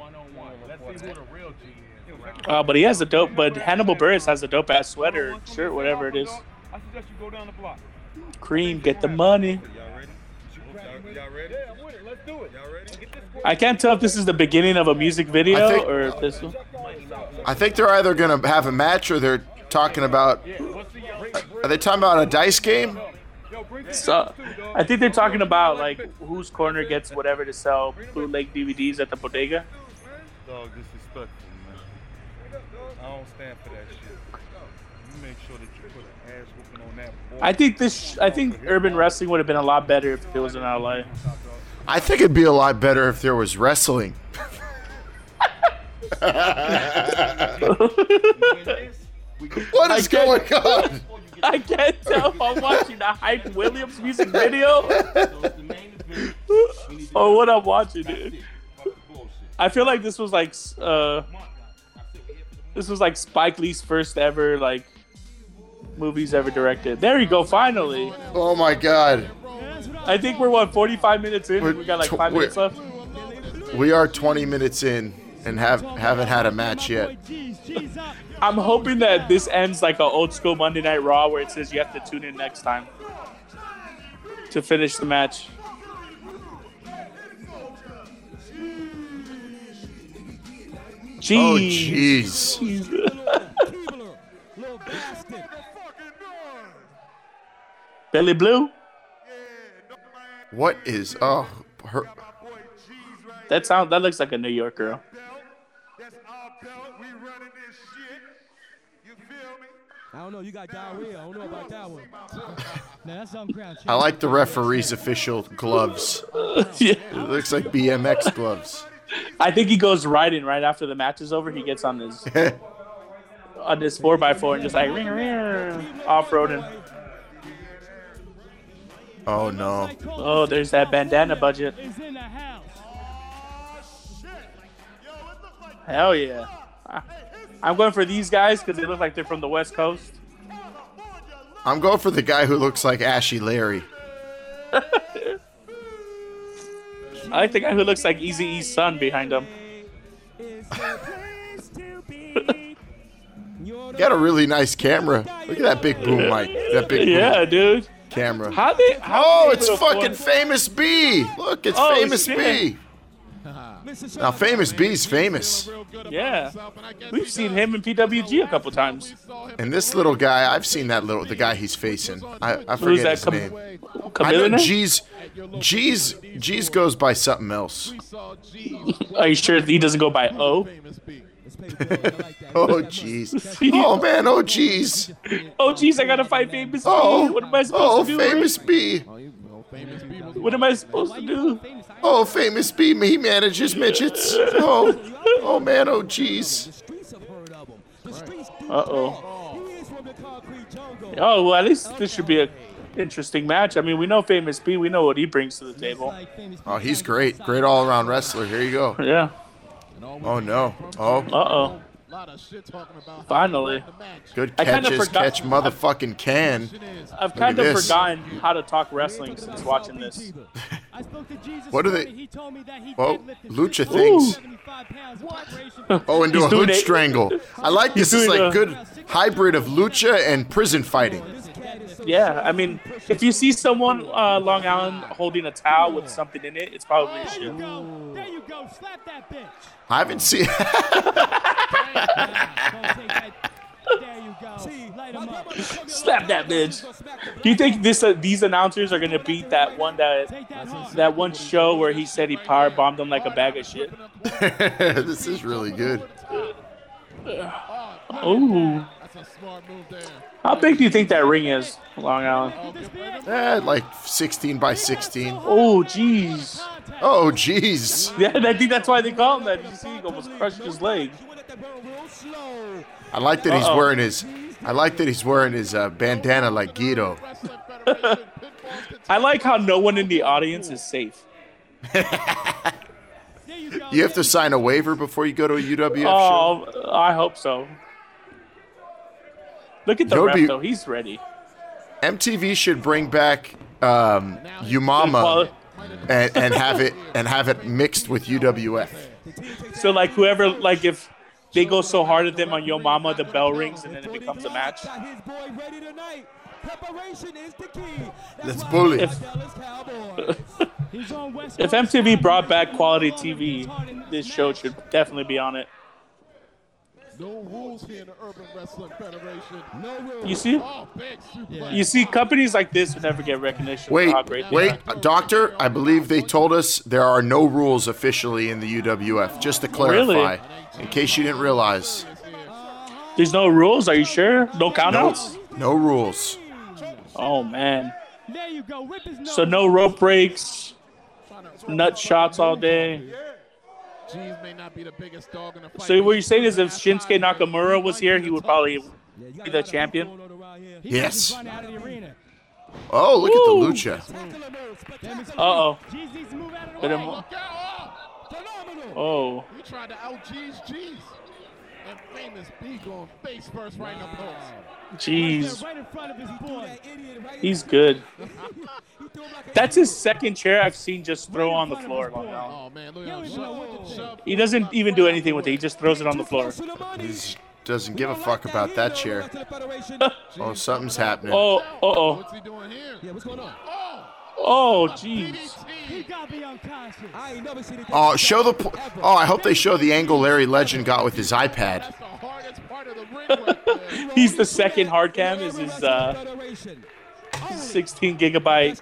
Speaker 6: one on one. Let's see real G is.
Speaker 2: Uh, but he has a dope. But Hannibal Buress has a dope ass sweater, shirt, whatever it is.
Speaker 6: I suggest you go down the block.
Speaker 2: Cream, get the money. I can't tell if this is the beginning of a music video
Speaker 1: think-
Speaker 2: or if this.
Speaker 1: I think they're either gonna have a match or they're talking about. Are they talking about a dice game?
Speaker 2: So, I think they're talking about like whose corner gets whatever to sell bootleg DVDs at the bodega.
Speaker 10: Dog, disrespectful, man. I don't stand for that shit. You make sure that you put an ass whooping on that boy.
Speaker 2: I think this. I think urban wrestling would have been a lot better if it was in LA.
Speaker 1: I think it'd be a lot better if there was wrestling. what is going on?
Speaker 2: I can't tell if I'm watching a Hype Williams music video or what I'm watching, dude. I feel like this was like uh, this was like Spike Lee's first ever like movies ever directed. There you go, finally.
Speaker 1: Oh my god.
Speaker 2: I think we're what 45 minutes in. and we got like five minutes left.
Speaker 1: We are 20 minutes in and have haven't had a match yet.
Speaker 2: I'm hoping that this ends like a old school Monday Night Raw where it says you have to tune in next time to finish the match.
Speaker 1: Oh
Speaker 2: Jeez.
Speaker 1: jeez.
Speaker 2: Billy Blue?
Speaker 1: What is oh her
Speaker 2: That sound that looks like a New York girl.
Speaker 4: I don't know. You got diarrhea. I don't know about that one. now that's some crown
Speaker 1: I like the referee's official gloves.
Speaker 2: yeah.
Speaker 1: It looks like BMX gloves.
Speaker 2: I think he goes riding right after the match is over. He gets on his on this four x four and just like ring ring off roading.
Speaker 1: Oh no.
Speaker 2: Oh, there's that bandana budget. Hell yeah. I'm going for these guys because they look like they're from the West Coast.
Speaker 1: I'm going for the guy who looks like Ashy Larry.
Speaker 2: I like the guy who looks like Eazy-E's son behind him.
Speaker 1: Got a really nice camera. Look at that big boom mic. That big boom
Speaker 2: Yeah, dude.
Speaker 1: camera.
Speaker 2: How they? How
Speaker 1: Oh,
Speaker 2: they
Speaker 1: it's fucking
Speaker 2: afford-
Speaker 1: famous B. Look, it's
Speaker 2: Oh,
Speaker 1: famous
Speaker 2: shit.
Speaker 1: B. Now, famous B's famous.
Speaker 2: Yeah, we've seen him in PWG a couple times.
Speaker 1: And this little guy, I've seen that little the guy he's facing. I, I forget
Speaker 2: that?
Speaker 1: his
Speaker 2: Cam-
Speaker 1: name. I know G's G's G's goes by something else.
Speaker 2: Are you sure he doesn't go by O?
Speaker 1: Oh jeez. Oh man. Oh jeez.
Speaker 2: Oh, jeez, I gotta fight famous B.
Speaker 1: Oh.
Speaker 2: What am I supposed
Speaker 1: Oh
Speaker 2: to do?
Speaker 1: famous B.
Speaker 2: What am I supposed to do?
Speaker 1: Oh famous B. He manages midgets. Oh. Oh man. Oh jeez.
Speaker 2: Uh oh. Oh well, at least this should be a interesting match. I mean, we know famous B. We know what he brings to the table.
Speaker 1: Oh, he's great. Great all around wrestler. Here you go.
Speaker 2: Yeah.
Speaker 1: Oh no. Oh.
Speaker 2: Uh oh. Finally.
Speaker 1: Good
Speaker 2: I kinda
Speaker 1: catches.
Speaker 2: forgot-
Speaker 1: Catch motherfucking can.
Speaker 2: I've
Speaker 1: Look
Speaker 2: kind of
Speaker 1: this.
Speaker 2: forgotten how to talk wrestling since watching this.
Speaker 1: What are they? Well, lucha things. Oh, and do
Speaker 2: He's
Speaker 1: a hood strangle. I like
Speaker 2: He's
Speaker 1: this. Is
Speaker 2: doing
Speaker 1: like
Speaker 2: a-
Speaker 1: good hybrid of lucha and prison fighting.
Speaker 2: Yeah, I mean, if you see someone uh, Long Island holding a towel with something in it, it's probably a shit.
Speaker 4: There you go. Slap that bitch.
Speaker 1: I haven't seen.
Speaker 4: There you go. Light 'em up.
Speaker 2: Slap that bitch. Do you think this uh, these announcers are gonna beat that one that that one show where he said he power bombed them like a bag of shit?
Speaker 1: this is really good.
Speaker 2: Oh, how big do you think that ring is, Long Island?
Speaker 1: Eh, like 16 by 16.
Speaker 2: Oh, jeez.
Speaker 1: Oh, jeez.
Speaker 2: Yeah, I think that's why they call him that. You see, he almost crushed his leg.
Speaker 1: I like that he's
Speaker 2: Uh-oh.
Speaker 1: wearing his. I like that he's wearing his uh, bandana like Guido.
Speaker 2: I like how no one in the audience is safe.
Speaker 1: You have to sign a waiver before you go to a UWF show.
Speaker 2: Oh, I hope so. Look at the
Speaker 1: That would
Speaker 2: ref
Speaker 1: be-
Speaker 2: though; he's ready.
Speaker 1: MTV should bring back um, Umama and, and have it and have it mixed with UWF.
Speaker 2: So like whoever like if they go so hard at them on Yo Mama, the bell rings and then it becomes a match.
Speaker 4: Preparation is the key.
Speaker 1: That's bully.
Speaker 2: If,
Speaker 4: Dallas Cowboys. He's on West
Speaker 2: if MTV brought back quality TV, this show should definitely be on it.
Speaker 3: No rules here in the Urban Wrestling Federation.
Speaker 4: No rules.
Speaker 2: You see,
Speaker 3: big suplex.
Speaker 2: you see, companies like this would never get recognition. for
Speaker 1: Wait,
Speaker 2: how great they
Speaker 1: wait,
Speaker 2: are.
Speaker 1: uh, doctor. I believe they told us there are no rules officially in the UWF. Just to clarify, in case you didn't realize,
Speaker 2: There's no rules. Are you sure? No
Speaker 1: no,
Speaker 2: countouts.
Speaker 1: no rules.
Speaker 2: Oh man.
Speaker 4: There you go. Rip his nose.
Speaker 2: So no rope breaks, nut shots all day.
Speaker 3: Jeeves may not be the biggest dog in the fight.
Speaker 2: So what you're saying is, if Shinsuke Nakamura was here, he would probably be the champion.
Speaker 1: Yes.
Speaker 4: just run out the arena.
Speaker 1: Oh, look
Speaker 2: Woo.
Speaker 1: at the lucha.
Speaker 4: Spectacular move, spectacular
Speaker 2: Uh oh.
Speaker 4: move. Jeez needs to out of the
Speaker 2: him-
Speaker 3: Look out!
Speaker 4: Phenomenal.
Speaker 2: Oh.
Speaker 3: He tried to out G's G's. And famous B going face first right in the post.
Speaker 2: Jeez.
Speaker 4: Right in front of his boy.
Speaker 2: He's good. That's his second chair I've seen just throw on the floor.
Speaker 3: Oh man, look at him. Shove, shove.
Speaker 2: He doesn't even do anything with it. He just throws it on the floor.
Speaker 1: He doesn't give a fuck about that chair. Oh, something's happening.
Speaker 2: Oh, uh oh.
Speaker 3: What's he doing here?
Speaker 4: Yeah, what's going on?
Speaker 3: Oh,
Speaker 2: Oh, jeez.
Speaker 4: He got me unconscious. I ain't never seen it.
Speaker 1: Oh, show the. Pl- oh, I hope they show the angle Larry Legend got with his iPad.
Speaker 3: that's the hardest part of the ring right there.
Speaker 2: He's the second hard cam. Is his uh, 16 gigabyte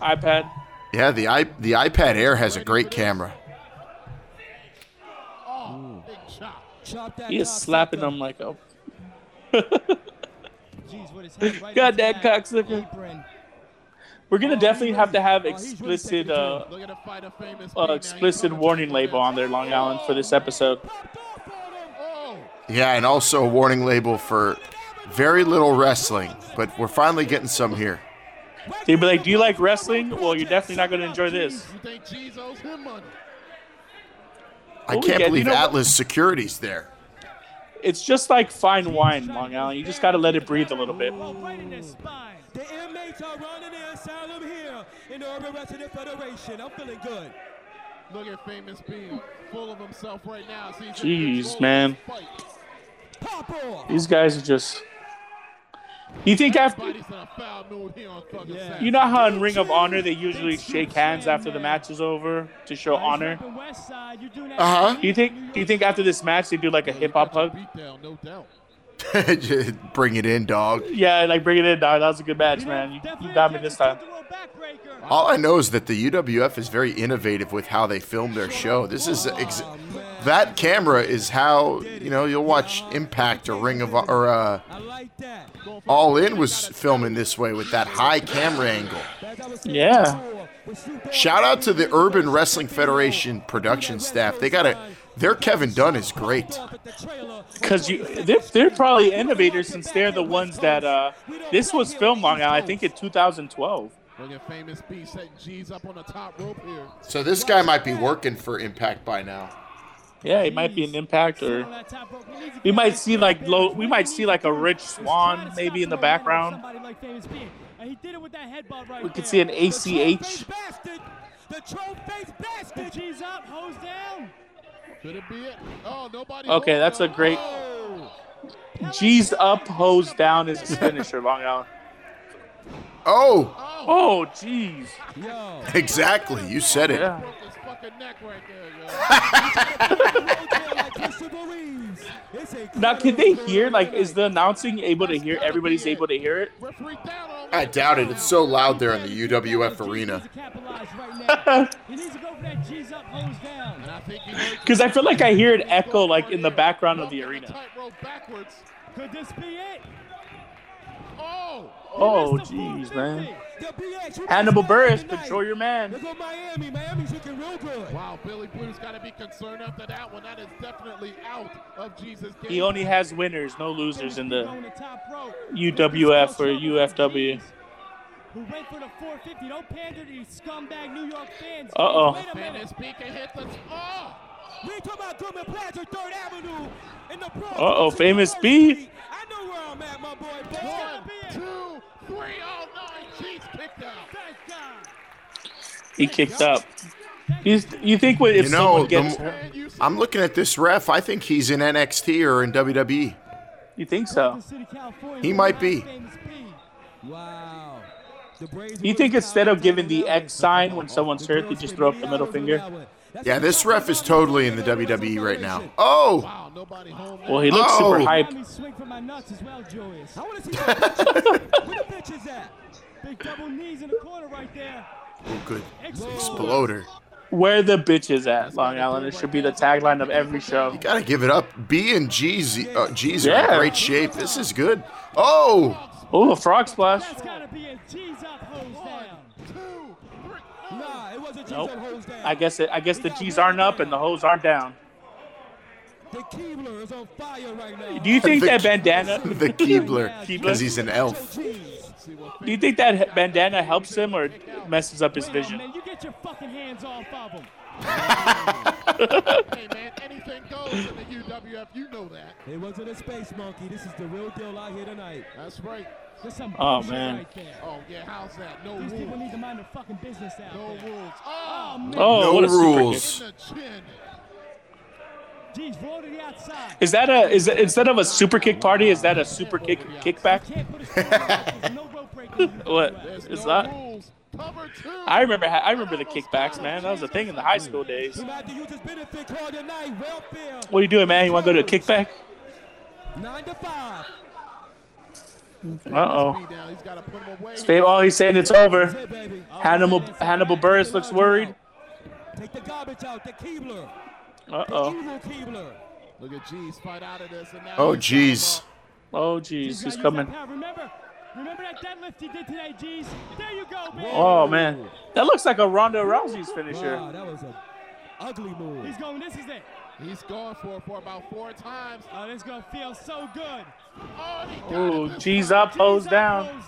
Speaker 2: iPad.
Speaker 1: Yeah, the i the iPad Air has a great camera.
Speaker 3: Oh, big chop.
Speaker 4: Chop that
Speaker 2: He is slapping them like a.
Speaker 4: Jeez, with his
Speaker 2: God, that cocksucker.
Speaker 4: Apron.
Speaker 2: We're gonna definitely have to have explicit, uh,
Speaker 3: Look at the fight of famous B
Speaker 2: uh, explicit warning label on there, Long Island, for this episode.
Speaker 3: Oh,
Speaker 1: Yeah, and also a warning label for very little wrestling, but we're finally getting some here.
Speaker 2: They'd be like, "Do you like wrestling? Well, you're definitely not gonna enjoy this."
Speaker 3: you think G's owes him money?
Speaker 1: I
Speaker 2: Oh,
Speaker 1: can't
Speaker 2: yeah,
Speaker 1: believe
Speaker 2: you know?
Speaker 1: Atlas Security's there.
Speaker 2: It's just like fine wine, Long Island. You just gotta let it breathe a little bit.
Speaker 4: Right in the spine. The inmates are running the asylum here in the Urban Wrestling Federation. I'm feeling good.
Speaker 3: Look at famous B, full of himself right now. as he's
Speaker 2: Jeez, man.
Speaker 3: this fight.
Speaker 4: Pop off.
Speaker 2: These guys are just. You think after
Speaker 3: Everybody's in a foul mood here on Thug
Speaker 2: you know how in Ring of Honor they usually shake hands after the match is over to show honor?
Speaker 4: Repping West Side, you're doing that
Speaker 1: Uh huh.
Speaker 2: Do you think? Do you think after this match they do like a hip hop hug?
Speaker 3: Beatdown.
Speaker 1: Bring it in, dog.
Speaker 2: Yeah, like bring it in, dog. That was a good match, man. You, you got me this time.
Speaker 1: All I know is that the UWF is very innovative with how they film their show. This is ex- that camera is how you know you'll watch Impact or Ring of or uh, All In was filming this way with that high camera angle.
Speaker 2: Yeah.
Speaker 1: Shout out to the Urban Wrestling Federation production staff. They got a their Kevin Dunn is great.
Speaker 2: Because you, they're, they're probably innovators since they're the ones that. Uh, this was filmed Long Island, I think, in 2012.
Speaker 3: Look at famous B setting G's up on the top rope here.
Speaker 1: So this guy might be working for Impact by now.
Speaker 2: Yeah, it might be an impact, or we might see like low. We might see like a Rich Swann maybe in the background.
Speaker 4: Somebody like Famous B. And he did it with that headbutt right
Speaker 2: We could see an
Speaker 4: The
Speaker 2: ACH.
Speaker 4: troll-faced bastard. The troll-faced bastard. G's up, hose down.
Speaker 3: Oh, nobody.
Speaker 2: Okay, that's a great.
Speaker 3: Oh.
Speaker 2: G's up, hose down is his finisher, Long Island.
Speaker 1: Oh,
Speaker 2: Oh, oh
Speaker 4: jeez.
Speaker 1: Exactly. You said it.
Speaker 2: Yeah.
Speaker 3: Broke his fucking neck right there, yo.
Speaker 4: like Christopher Reeves. It's a
Speaker 2: Now, can they hear? Like, is the announcing able to hear? Everybody's able to hear it.
Speaker 3: Referee down on
Speaker 1: I doubt it. It's so loud there in the UWF arena.
Speaker 4: capitalize right now. he needs to go for that G's up, hose down.
Speaker 3: And I think he heard
Speaker 2: Because I feel like I hear it echo like in the background of the arena.
Speaker 4: Could this be it?
Speaker 3: Oh,
Speaker 2: Oh, jeez, man.
Speaker 4: The BX, who
Speaker 2: Hannibal
Speaker 4: Buress,
Speaker 2: control your man.
Speaker 4: Look at Miami. Miami's looking real good.
Speaker 3: wow. Billy Blue's got to be concerned after that one. That is definitely out of Jesus' game.
Speaker 2: He only has winners, no losers in the
Speaker 4: On the top rope.
Speaker 2: UWF or UFW.
Speaker 4: Who went for the 450? Don't pander to these scumbag New York fans.
Speaker 2: Uh-oh.
Speaker 4: Wait a minute.
Speaker 3: Famous B hit the. Oh,
Speaker 4: We talking about Goodman Plaza, Third Avenue, in the Bronx.
Speaker 2: Uh-oh, Famous B.
Speaker 4: I know where I'm at, my boy. But it's
Speaker 3: one,
Speaker 4: gonna be
Speaker 3: two, three. Oh, nine. G's kicked out.
Speaker 4: Thank God.
Speaker 2: He kicked up. He's, you think what if
Speaker 1: You know,
Speaker 2: someone gets
Speaker 1: the-
Speaker 2: hurt?
Speaker 3: And you see
Speaker 1: I'm looking at this ref. I think he's in NXT or in. WWE.
Speaker 2: You think so?
Speaker 1: He might be.
Speaker 4: Wow.
Speaker 2: Do you think instead of giving the X sign when someone's hurt, they just throw up the middle finger?
Speaker 1: Yeah, this ref is totally in the WWE right now. Oh,
Speaker 2: Well, he looks super
Speaker 1: Oh.
Speaker 2: hype.
Speaker 4: Let me swing for my nuts as well, Julius. I want to see where the bitch is at. Big double knees in the corner right there.
Speaker 1: oh good exploder.
Speaker 2: Where the bitches at, Long Island? It should be the tagline of every show.
Speaker 1: You gotta give it up. B and G's, uh, G's are
Speaker 2: Yeah.
Speaker 1: in great shape. This is good. Oh,
Speaker 2: Oh, a frog splash.
Speaker 4: That's gotta be a G's up, hose down. Nah, it wasn't G's
Speaker 2: Nope.
Speaker 4: up, hose down.
Speaker 2: I guess it. I guess the G's aren't up and the hoes aren't down.
Speaker 4: The Keebler is on fire right now.
Speaker 2: Do you think
Speaker 1: The-
Speaker 2: that bandana?
Speaker 1: the Keebler,
Speaker 2: Keebler?
Speaker 1: because he's an elf.
Speaker 2: Do you think that bandana helps him or messes up his vision?
Speaker 4: Man, you get your fucking hands off of him.
Speaker 3: hey man, anything goes in the UWF. You know that.
Speaker 4: It wasn't a space monkey. This is the real deal out here tonight.
Speaker 3: That's right.
Speaker 4: There's some
Speaker 2: Oh, man.
Speaker 4: right.
Speaker 3: Oh yeah, how's that? No
Speaker 4: These people
Speaker 3: rules.
Speaker 4: need to mind their fucking business out
Speaker 3: No
Speaker 4: there.
Speaker 3: rules.
Speaker 4: Oh,
Speaker 3: Oh,
Speaker 4: man.
Speaker 2: Oh,
Speaker 1: No
Speaker 2: what a
Speaker 1: rules.
Speaker 2: kick.
Speaker 3: in the
Speaker 4: roll to the outside.
Speaker 2: Is that a is it, instead of a super kick party? Is that a super kick kickback?
Speaker 4: Can't put a string on it. There's no rope break in the
Speaker 2: What
Speaker 3: There's
Speaker 2: is
Speaker 3: no
Speaker 2: that?
Speaker 3: rules. Cover two.
Speaker 2: I remember I remember the kickbacks, man. That was a thing in the high school days.
Speaker 4: He might have to use his benefit card tonight. Welfare.
Speaker 2: What are you doing, man? You want to go to a kickback?
Speaker 4: Nine to five.
Speaker 2: Uh oh.
Speaker 3: Speed down. He's got to put him away.
Speaker 2: Stay. Oh, he's saying it's over. Hannibal Hannibal Buress looks worried.
Speaker 4: Take the garbage out. The Keebler.
Speaker 2: Uh oh.
Speaker 3: Look at G's fight out of this.
Speaker 1: Oh,
Speaker 3: he's got him
Speaker 1: jeez.
Speaker 2: Oh
Speaker 4: He's
Speaker 2: jeez, he's coming.
Speaker 4: Remember, remember that deadlift he did today, G's? There you go, baby.
Speaker 2: Oh man, that looks like a Ronda Rousey's finisher.
Speaker 4: Wow, that was a ugly move. He's going. This is it.
Speaker 3: He's going for it for about four times.
Speaker 4: Oh, this is gonna feel so good.
Speaker 3: Oh,
Speaker 2: Ooh, G's up, hose down.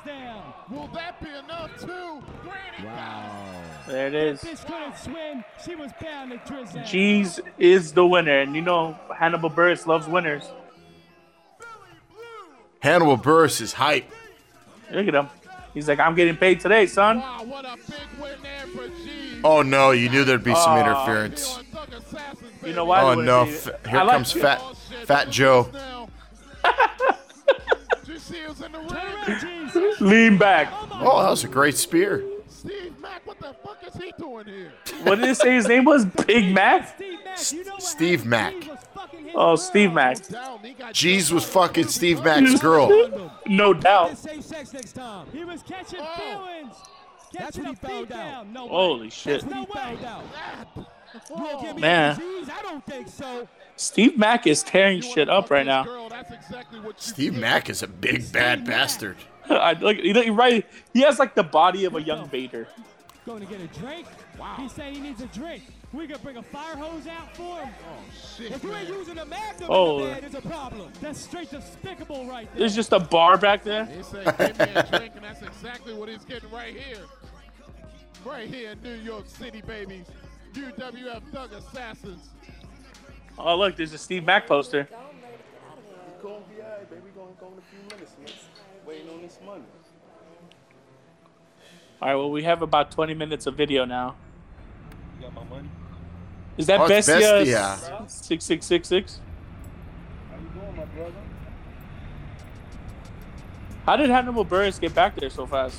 Speaker 3: Will that be enough too? Wow.
Speaker 2: There it is.
Speaker 4: Bitch couldn't swim. She was bound to drizzle.
Speaker 2: G's is the winner, and you know Hannibal Buress loves winners.
Speaker 1: Hannibal Buress is hype.
Speaker 2: Look at him. He's like, I'm getting paid today, son.
Speaker 3: Wow, what a big win there for G's.
Speaker 1: Oh no, you knew there'd be some
Speaker 2: Aw.
Speaker 1: interference.
Speaker 3: Feeling Thug Assassins,
Speaker 2: You know why?
Speaker 1: Oh no,
Speaker 2: be-
Speaker 1: here
Speaker 2: like-
Speaker 1: comes Fat
Speaker 3: Oh,
Speaker 1: Fat Joe.
Speaker 3: this now. Did you see who's in the ring?
Speaker 2: Lean back.
Speaker 1: Oh, that was a great spear.
Speaker 3: Steve Mack, what the fuck is he doing here?
Speaker 2: What did it say his name was? Big Mac?
Speaker 4: Steve Mack, you
Speaker 1: Steve
Speaker 4: happened?
Speaker 1: Mack.
Speaker 4: Steve was fucking his
Speaker 2: Oh. Steve Mack.
Speaker 3: Down,
Speaker 1: Jeez was fucking Steve
Speaker 3: Rose.
Speaker 1: Mack's girl.
Speaker 2: No doubt.
Speaker 4: Safe sex next time. He was catching
Speaker 3: Oh.
Speaker 4: feelings.
Speaker 12: That's what he found out.
Speaker 4: No.
Speaker 2: Holy shit.
Speaker 12: That's what he
Speaker 4: No way.
Speaker 12: found out. You won't give me
Speaker 2: Man.
Speaker 12: disease? I don't think so.
Speaker 2: Steve Mack is tearing shit up right now.
Speaker 3: Girl, that's exactly what you
Speaker 1: Steve Mack is a big bad bastard.
Speaker 2: I look, you know, right. He has like the body of a young Vader.
Speaker 4: Going to get a drink. Wow. He's saying he needs a drink. We could bring a fire hose out for him.
Speaker 3: Oh shit.
Speaker 12: If you ain't using a magnum
Speaker 2: Oh.
Speaker 12: in the oh. bed, there's a problem.
Speaker 4: That's straight despicable right there.
Speaker 2: There's just a bar back there.
Speaker 3: He said, give me a drink, and that's exactly what he's getting right here. Right here in New York City, baby. UWF Thug Assassins.
Speaker 2: Oh look, there's a Steve Mack poster.
Speaker 10: Gonna be alright, baby. Gonna go in a few minutes, man. Waiting on this money.
Speaker 2: All right, well we have about 20 minutes of video now.
Speaker 10: You got my money?
Speaker 2: Is that
Speaker 1: Oh, it's
Speaker 2: Bestia
Speaker 1: Bestia.
Speaker 2: six six six six?
Speaker 10: How you doing, my brother?
Speaker 2: How did Hannibal Buress get back there so fast?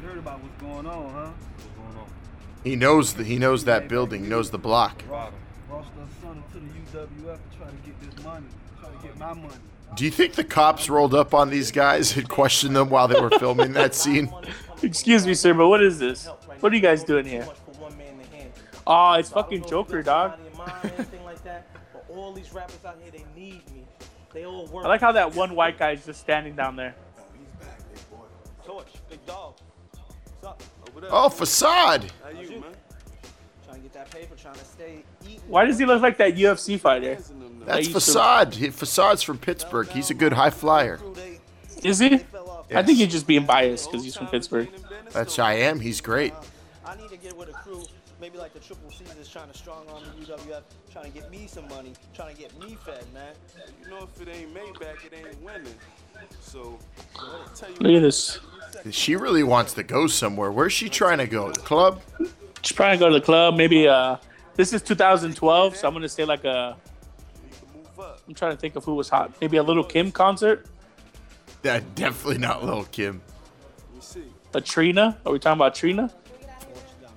Speaker 10: You heard about what's going on, huh? What's going on?
Speaker 1: He knows the, he knows that building, knows the block.
Speaker 10: Ross, Ross done sent him to the UWF to try to get this money, try to get my money.
Speaker 1: Do you think the cops rolled up on these guys and questioned them while they were filming that scene?
Speaker 2: Excuse me, sir, but what is this? What are you guys doing here? Oh, it's fucking Joker, dog.
Speaker 13: all these rappers out here, they need me. They all work.
Speaker 2: I like how that one white guy is just standing down there.
Speaker 13: Torch, big dog. What's up? Over there.
Speaker 1: Oh, facade.
Speaker 13: How you, man? Trying to get that paper, trying to stay eating.
Speaker 2: Why does he look like that UFC fighter?
Speaker 1: That's
Speaker 2: used to-
Speaker 1: facade. He- Facade's from Pittsburgh. He's a good high flyer.
Speaker 2: Is he? I think he's just being biased because he's from Pittsburgh.
Speaker 1: That's I am. He's great.
Speaker 13: Uh, I need to get with a crew, maybe like the Triple Caesars trying to strong arm the UWF, trying to get me some money, trying to get me fed, man.
Speaker 14: You know, if it ain't Maybach, it ain't winning. So, tell you
Speaker 2: Look at this.
Speaker 1: She really wants to go somewhere. Where's she trying to go? The club?
Speaker 2: She's probably go to the club. Maybe uh, this is 2012, so I'm gonna say like a. I'm trying to think of who was hot. Maybe a Little Kim concert.
Speaker 1: Yeah, definitely not Little Kim.
Speaker 2: A Trina? Are we talking about Trina?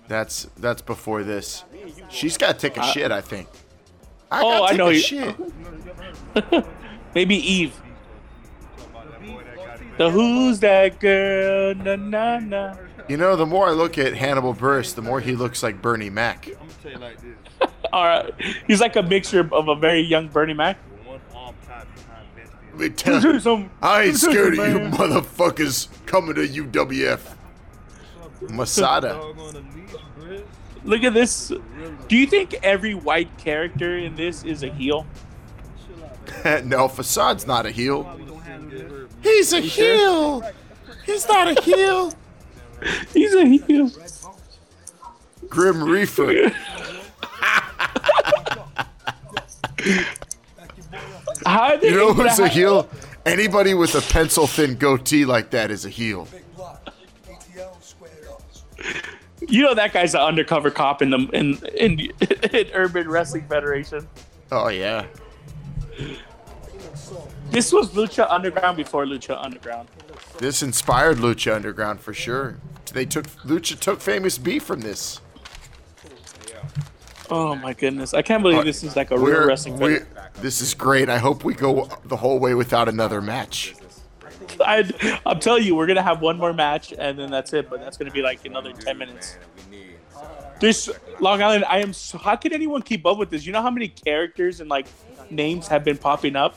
Speaker 1: That's that's before this. She's got to take a
Speaker 2: Uh,
Speaker 1: shit, I think. I
Speaker 2: oh, I know
Speaker 1: a
Speaker 2: you.
Speaker 1: shit.
Speaker 2: Maybe Eve. The who's that girl? Na na na.
Speaker 1: You know, the more I look at Hannibal Buress, the more he looks like Bernie Mac.
Speaker 2: All right, he's like a mixture of a very young Bernie Mac.
Speaker 1: Let me tell
Speaker 2: Let me tell you
Speaker 1: you. I ain't
Speaker 2: Let me tell you
Speaker 1: scared of you motherfuckers coming to UWF. Masada.
Speaker 2: Look at this. Do you think every white character in this is a heel?
Speaker 1: no, Facade's not a heel. He's a heel. He's not a heel.
Speaker 2: He's a heel.
Speaker 1: Grim Reaper.
Speaker 2: How
Speaker 1: You know who's a heel? Anybody with a pencil thin goatee like that is a heel.
Speaker 2: You know that guy's an undercover cop in the in in, in Urban Wrestling Federation.
Speaker 1: Oh yeah.
Speaker 2: This was Lucha Underground before Lucha Underground.
Speaker 1: This inspired Lucha Underground for sure. They took Lucha took famous B from this.
Speaker 2: Oh my goodness! I can't believe uh, this is like a real wrestling.
Speaker 1: we- this is great. I hope we go the whole way without another match.
Speaker 2: I, I'm telling you, we're gonna have one more match and then that's it. But that's gonna be like another ten minutes. This Long Island, I am. So, how can anyone keep up with this? You know how many characters and like names have been popping up?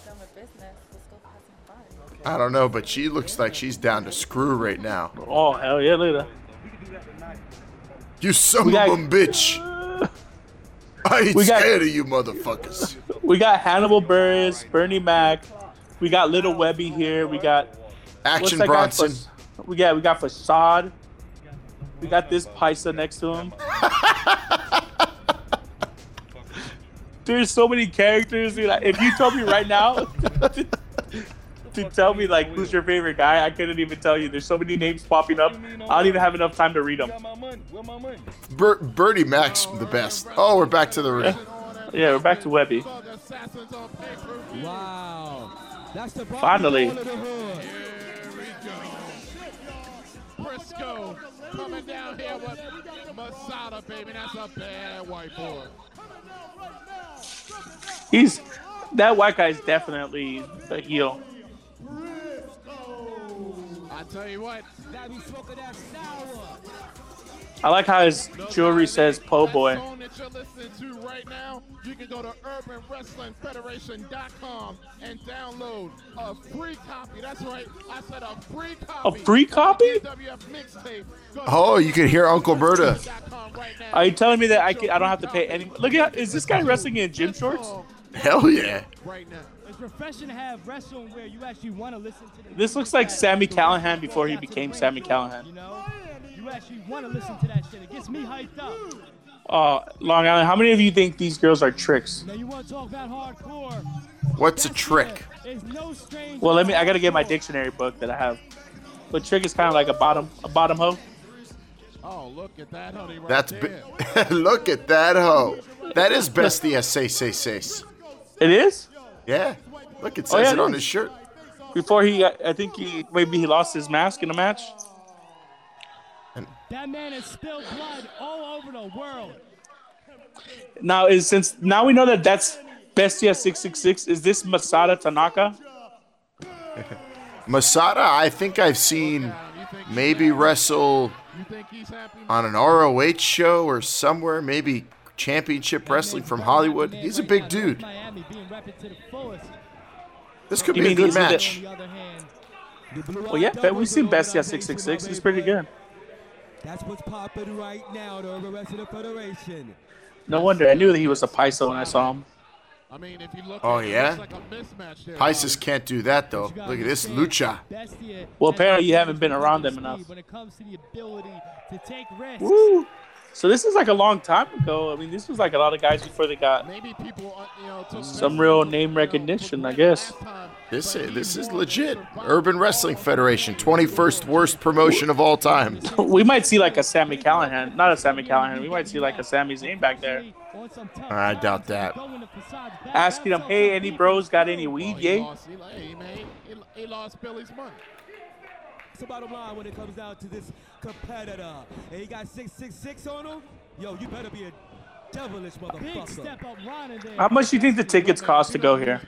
Speaker 1: I don't know, but she looks like she's down to screw right now.
Speaker 2: Oh hell yeah! Look at.
Speaker 1: You son
Speaker 2: got-
Speaker 1: of a bitch. I ain't
Speaker 2: got-
Speaker 1: scared of you motherfuckers.
Speaker 2: We got Hannibal Buress, Bernie Mac. We got Little Webby here. We got
Speaker 1: Action
Speaker 2: what's that guy?
Speaker 1: Bronson.
Speaker 2: Fa- We got we got Facade. We got this Paisa next to him. There's so many characters. dude. If you told me right now to, to tell me like who's your favorite guy, I couldn't even tell you. There's so many names popping up. I don't even have enough time to read them.
Speaker 1: Ber- Bertie Mac's the best. Oh, we're back to the ring.
Speaker 2: Yeah, we're back to Webby.
Speaker 12: Wow. That's the
Speaker 2: Finally.
Speaker 12: ball of the hood.
Speaker 3: Briscoe coming down here with Masada, baby. That's a bad white boy.
Speaker 2: He's that white guy's definitely a heel.
Speaker 3: I tell you what.
Speaker 2: I like how his jewelry says Po Boy.
Speaker 3: That you're listening to right now, you can go to urbanwrestlingfederation.com and download a free copy. That's right, I said a free copy.
Speaker 2: A free copy?
Speaker 3: WWF mixtape. Go to
Speaker 1: Oh, you can hear Uncle Berta.
Speaker 2: Are you telling me that I can, I don't have to pay any? Look at is this guy wrestling in gym shorts?
Speaker 1: Hell yeah.
Speaker 3: Right now.
Speaker 4: It's refreshing to have wrestling where you actually want to listen to the
Speaker 2: This looks like Sami Callihan before he became Sami Callihan.
Speaker 4: You know, you actually want to listen to that shit. It gets me hyped up.
Speaker 2: Uh, Long Island. How many of you think these girls are tricks?
Speaker 4: Now you want to talk about hardcore?
Speaker 1: What's a trick?
Speaker 4: No.
Speaker 2: Well, let me. I gotta get my dictionary book that I have. But trick is kind of like a bottom, a bottom hoe.
Speaker 3: Oh, look at that honey right
Speaker 1: That's
Speaker 3: there.
Speaker 1: bi- look at that hoe. That is bestia seis seis seis.
Speaker 2: It is.
Speaker 1: Yeah. Look, it
Speaker 2: Oh,
Speaker 1: says
Speaker 2: yeah,
Speaker 1: it
Speaker 2: it
Speaker 1: on his shirt.
Speaker 2: Before he, I think he maybe he lost his mask in a match.
Speaker 4: That man has spilled blood all over the world.
Speaker 2: Now is since now we know that that's Bestia six six six. Is this Masada Tanaka?
Speaker 1: Masada, I think I've seen maybe wrestle on an ROH show or somewhere, maybe championship wrestling from Hollywood. He's a big dude. This could
Speaker 2: You
Speaker 1: be a
Speaker 2: mean
Speaker 1: good
Speaker 2: he's in the-
Speaker 1: match.
Speaker 2: Well, yeah, but we've seen Bestia six six six. He's pretty good.
Speaker 12: That's what's popping right now, the Urban Wrestling Federation.
Speaker 2: No wonder I knew that he was a Paiso when I saw him.
Speaker 3: I mean, if you look
Speaker 1: Oh,
Speaker 3: at
Speaker 1: yeah?
Speaker 3: it's like a mismatch there.
Speaker 1: Pisces can't do that, though. Look at this lucha.
Speaker 2: Well, apparently you haven't been around them enough.
Speaker 4: When it comes to the ability to take risks.
Speaker 2: Woo! So this is like a long time ago. I mean, this was like a lot of guys before they got
Speaker 3: Maybe people, uh, you know,
Speaker 2: some real name recognition, I guess.
Speaker 1: This is, this is legit. Urban Wrestling Federation, 21st worst promotion of all time.
Speaker 2: we might see like a Sami Callihan, not a Sami Callihan. We might see like a Sami Zayn back there,
Speaker 1: I doubt that.
Speaker 2: asking him, "Hey, any bros got any weed,
Speaker 3: He
Speaker 2: yay?"
Speaker 3: lost, he, hey, man, he, he lost Billy's money.
Speaker 12: That's the bottom line when it comes down to this competitor. And he got 666 on him. Yo, you better be a devilish motherfucker.
Speaker 4: Big step up
Speaker 2: How much do you think the tickets cost to go here?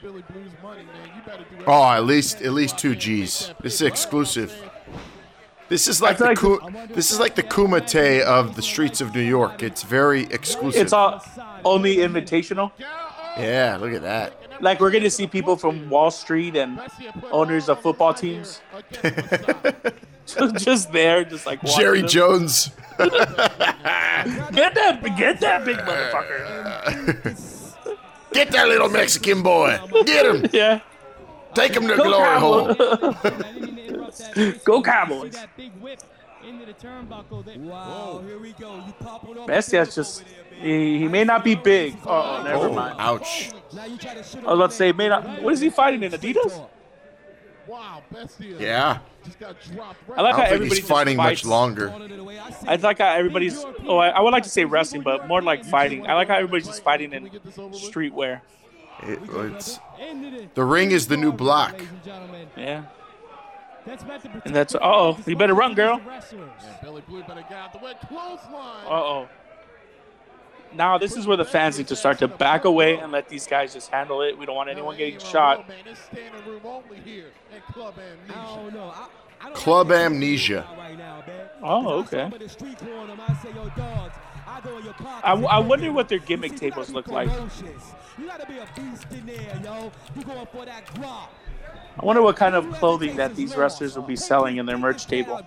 Speaker 1: Oh, at least at least two G's. This is exclusive. This is like the Ku- this is like the Kumite of the streets of New York. It's very exclusive.
Speaker 2: It's all only invitational.
Speaker 1: yeah, look at that.
Speaker 2: Like we're gonna see people from Wall Street and owners of football teams. just, just there, just like
Speaker 1: Jerry
Speaker 2: them.
Speaker 1: Jones.
Speaker 2: Get that, get that big motherfucker.
Speaker 1: Get that little Mexican boy. Get him.
Speaker 2: Yeah.
Speaker 1: Take him to
Speaker 2: Go
Speaker 1: glory hole.
Speaker 2: Go Cowboys.
Speaker 4: That big whip into the turnbuckle. There.
Speaker 12: Wow, here we go. You popping off.
Speaker 2: Bestia's just he, he may not be big. Oh, never
Speaker 1: Oh,
Speaker 2: mind.
Speaker 1: ouch.
Speaker 2: I was about to say, may not. What is he fighting in Adidas?
Speaker 3: Wow, Bestia.
Speaker 1: Yeah.
Speaker 3: Just
Speaker 2: I like
Speaker 1: I
Speaker 2: how
Speaker 1: don't think
Speaker 2: everybody
Speaker 1: he's
Speaker 2: just
Speaker 1: fighting much longer.
Speaker 2: I like how everybody's. Oh, I, I would like to say wrestling, but more like fighting. I like how everybody's just fighting in streetwear.
Speaker 1: It- it's, the ring is the new block.
Speaker 2: Yeah.
Speaker 4: That's meant to
Speaker 2: And that's. Oh, you better run, girl.
Speaker 3: Billy Blue better get out the way. Clothesline.
Speaker 2: Uh oh. Now this is where the fans need to start to back away and let these guys just handle it. We don't want anyone getting shot.
Speaker 3: Man, it's standing room only here at Club Amnesia.
Speaker 12: I don't know. I, I don't
Speaker 1: Club Amnesia.
Speaker 12: right now, man.
Speaker 2: Oh, okay.
Speaker 12: I'm in the street corner, I say, yo, dogs, I go in your pocket.
Speaker 2: I, I wonder what their gimmick tables look like.
Speaker 12: You gotta be a beast in there, yo. You going for that guap.
Speaker 2: I wonder what kind of clothing that these wrestlers will be selling in their merch table.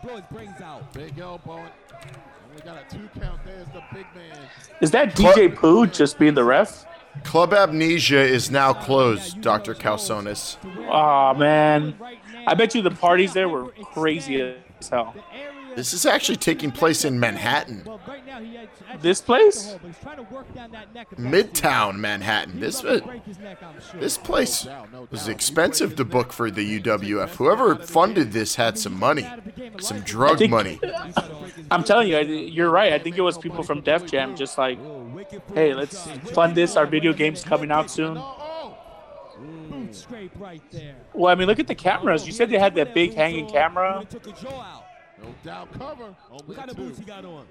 Speaker 3: Big elbow. Only got a two count. There's the big man.
Speaker 2: Is that DJ Pooh just being the ref?
Speaker 1: Club Amnesia is now closed, Dr. Calzones.
Speaker 2: Oh man, I bet you the parties there were crazy as hell.
Speaker 1: This is actually taking place in Manhattan,
Speaker 2: This place?
Speaker 1: Midtown Manhattan. This uh, this place was expensive to book for the UWF. Whoever funded this had some money, some drug
Speaker 2: think-
Speaker 1: money.
Speaker 2: I'm telling you, you're right. I think it was people from Def Jam just like, hey, let's fund this. Our video game's coming out soon.
Speaker 4: Boot scrape right there.
Speaker 2: Well, I mean, look at the cameras. You said they had that big hanging camera.
Speaker 3: No doubt cover. Only
Speaker 12: What kind of boots he got on?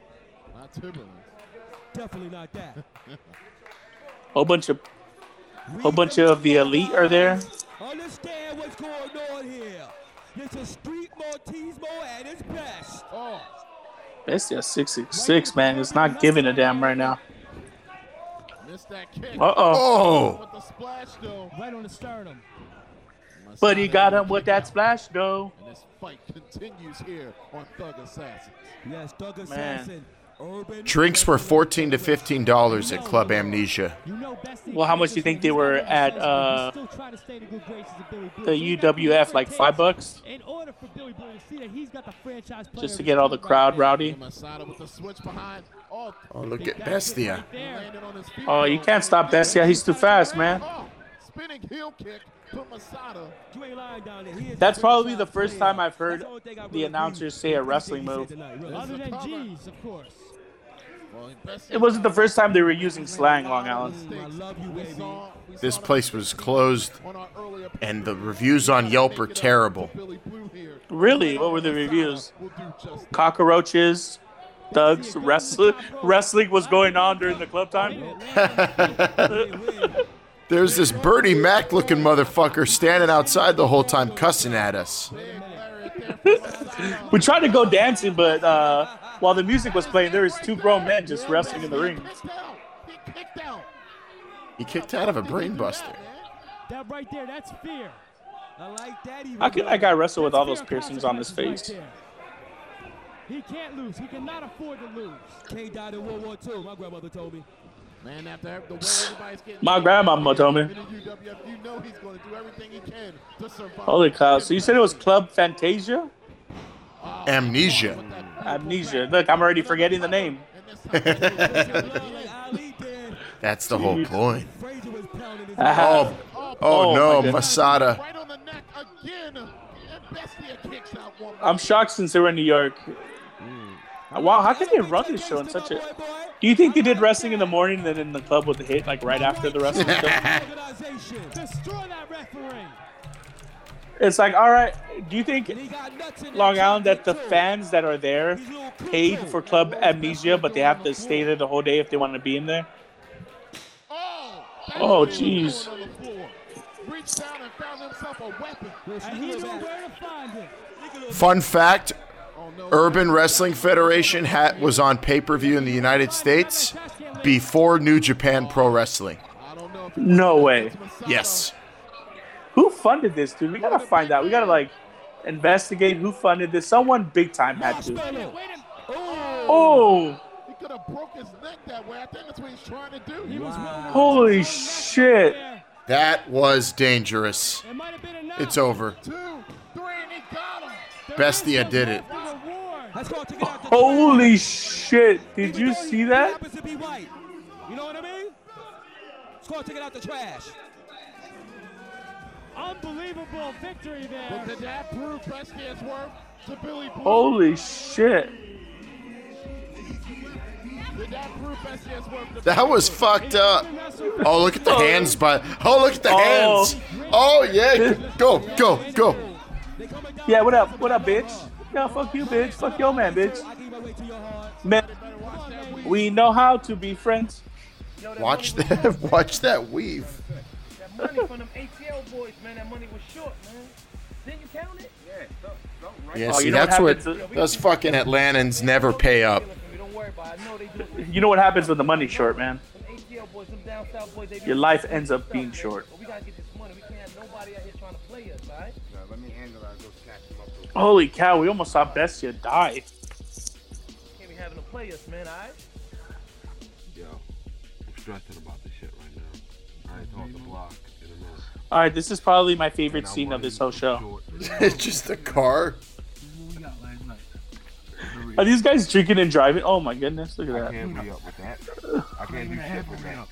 Speaker 3: Not Timberlands.
Speaker 12: Definitely not that.
Speaker 2: Whole bunch of, whole bunch of the elite are there.
Speaker 12: Understand what's going on here. This is Street Mortismo at its best.
Speaker 3: Oh,
Speaker 2: That's just six six six, man. It's not giving a damn right now.
Speaker 3: missed that kick.
Speaker 2: Uh oh.
Speaker 3: With the splash though.
Speaker 4: Right on the sternum.
Speaker 2: But he got him with that splash though.
Speaker 3: And this fight continues here on Thug Assassins.
Speaker 12: Yes, Thug Assassin. Urban.
Speaker 1: Drinks were fourteen to fifteen dollars at Club Amnesia.
Speaker 2: Well, how much do you think they were at uh,
Speaker 4: Still trying to stay in the good graces of Billy Blue.
Speaker 2: the UWF? Like five bucks,
Speaker 4: In order for Billy Blue to see that he's got the franchise player
Speaker 2: just to get all the crowd rowdy.
Speaker 3: Masada with the switch behind. Oh,
Speaker 1: Oh, look at Bestia.
Speaker 3: landed on his feet.
Speaker 2: Oh, you can't stop Bestia. He's too fast, man.
Speaker 3: Oh, spinning heel kick to Masada.
Speaker 12: You ain't lying down there. He
Speaker 2: That's probably the first
Speaker 12: player.
Speaker 2: time I've heard
Speaker 12: the only thing I
Speaker 2: the announcers say a wrestling move.
Speaker 12: he said tonight, really.
Speaker 4: Other than G's, of course.
Speaker 3: Well,
Speaker 2: It wasn't the first time they were using slang, Long Island.
Speaker 12: I love you, baby.
Speaker 1: This place was closed,
Speaker 3: on our earlier
Speaker 1: and the reviews on Yelp are terrible.
Speaker 3: Billy Blue here.
Speaker 2: Really? What were the reviews?
Speaker 3: We'll do just
Speaker 2: Cockroaches, thugs, wrestling. Wrestling was going on during the club time.
Speaker 1: There's this Bertie Mac looking motherfucker standing outside the whole time cussing at us.
Speaker 2: We tried to go dancing, but uh, while the music was playing, there was two grown men just wrestling in the ring.
Speaker 3: He kicked out.
Speaker 1: He kicked out of a brainbuster.
Speaker 4: That right there, that's fear.
Speaker 12: I like that. He
Speaker 2: How can that guy wrestle with all those piercings on his face?
Speaker 4: He can't lose. He cannot afford to lose.
Speaker 12: K died in World War II. My grandmother told me.
Speaker 3: Man, after the way everybody's getting
Speaker 2: My grandmama told me.
Speaker 3: in the UWF, you know he's going to do everything he can to survive.
Speaker 2: Holy cow! So you said it was Club Fantasia?
Speaker 1: Amnesia.
Speaker 2: Amnesia. Look, I'm already forgetting the name.
Speaker 1: That's the whole point.
Speaker 2: Ah.
Speaker 1: Oh, oh,
Speaker 2: Oh,
Speaker 1: no. Masada.
Speaker 3: Right on the neck again. And Bestia kicks out one.
Speaker 2: I'm shocked since they were in New York. Wow, how can they run this show in such a? Do you think they did wrestling in the morning and then in the club with the hit like right after the wrestling show?
Speaker 4: Destroy that referee.
Speaker 2: It's like, all right, do you think Long Island that the fans that are there paid for Club Amnesia, but they have to stay there the whole day if they want to be in there? Oh, oh jeez.
Speaker 3: Reached down and found himself a weapon.
Speaker 4: And he knew where to find it.
Speaker 1: Fun fact: Urban Wrestling Federation hat was on pay per view in the United States before New Japan Pro Wrestling.
Speaker 2: No way.
Speaker 1: Yes.
Speaker 2: Who funded this, dude? We gotta find out. We gotta like investigate who funded this. Someone big time had to. Oh, oh.
Speaker 3: He could have broke his neck that way. I think that's what he's trying to do.
Speaker 2: holy shit!
Speaker 1: That was dangerous. It's over. Bestia did it.
Speaker 2: Holy shit! Did you see that?
Speaker 12: happens to be white. You know what I mean? Score take it out the trash.
Speaker 4: Unbelievable victory
Speaker 3: But did that prove Bestia's worth to Billy Blue?
Speaker 2: Holy shit!
Speaker 3: Did that prove Bestia's worth to
Speaker 1: That was fucked up. Oh, look at the oh. hands, but oh, look at the
Speaker 2: Oh.
Speaker 1: hands. Oh yeah, go, go, go.
Speaker 2: Yeah, what up? What up, bitch? Yeah, fuck you, bitch. Fuck your man, bitch. Man, we know how to be friends.
Speaker 1: Watch that. Watch that weave.
Speaker 8: That money from them ATL boys, man. That money was short, man. Didn't you count it? Yeah. Don't, don't
Speaker 1: Yeah,
Speaker 2: Oh,
Speaker 1: see,
Speaker 2: you what
Speaker 1: that's what
Speaker 2: happens-
Speaker 1: those fucking Atlantans never pay up.
Speaker 2: You know what happens when the money's short, man?
Speaker 8: ATL boys, them down south boys, they be
Speaker 2: Your life ends up being short. Holy cow, we almost saw Bestia die.
Speaker 8: Can't be having them play us, man, alright?
Speaker 10: Yo, I'm stressing about this shit right now. I ain't talked the mm-hmm. block in a minute.
Speaker 2: All right, this is probably my favorite scene of this whole show.
Speaker 1: it's just a car.
Speaker 2: Are these guys drinking and driving? Oh my goodness, look at that.
Speaker 10: I can't be up with that. I can't do shit with that.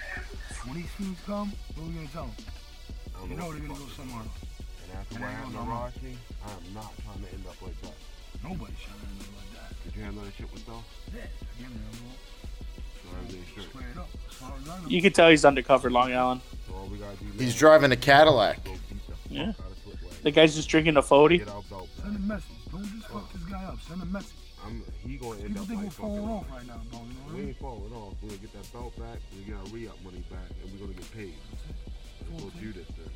Speaker 5: When these foods come, what are we gonna tell them? You
Speaker 10: know
Speaker 5: know
Speaker 10: what
Speaker 5: they're gonna go somewhere.
Speaker 10: And after what happened to Rasche, I am not trying to end up like that.
Speaker 5: Nobody's trying to end like that.
Speaker 10: Did you handle that shit with stuff?
Speaker 5: Yeah, again, man.
Speaker 10: So everything's straight.
Speaker 5: Square it up. As far as
Speaker 2: You can tell he's undercover, Long Island.
Speaker 10: So all we gotta do
Speaker 1: He's driving a Cadillac.
Speaker 10: is go beat the
Speaker 2: Yeah.
Speaker 10: out of Slipway.
Speaker 2: The guy's just drinking a 40.
Speaker 10: Get our.
Speaker 5: Send a message. Don't just fuck this guy up. Send a message.
Speaker 10: I'm, he gonna end
Speaker 5: People
Speaker 10: up
Speaker 5: think
Speaker 10: like
Speaker 5: we're falling off right now, bro. You know
Speaker 10: We ain't falling off. We're gonna get that belt back. we're get our re-up money back, and we're gonna get paid. Let's go do this then.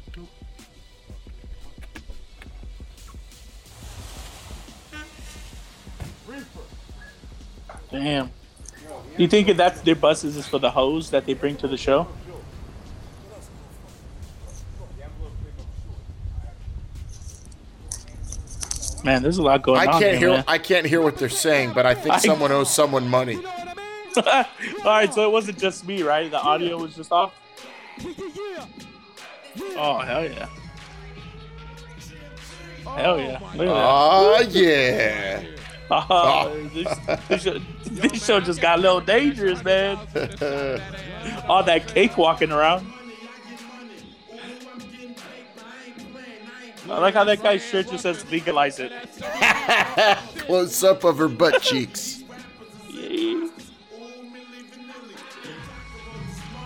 Speaker 2: Damn. You think that their buses is for the hose that they bring to the show? Man, there's a lot going
Speaker 1: I
Speaker 2: on
Speaker 1: can't
Speaker 2: here,
Speaker 1: hear.
Speaker 2: man.
Speaker 1: I can't hear what they're saying, but I think
Speaker 2: I-
Speaker 1: someone owes someone money.
Speaker 2: All right, so it wasn't just me, right? The audio was just off. Oh hell yeah! Hell yeah! Look at that.
Speaker 1: Oh yeah.
Speaker 2: Oh, this, this, show, this show just got a little dangerous, man. All that cake walking around. I like how that guy's shirt just says legalize it.
Speaker 1: Close up of her butt cheeks.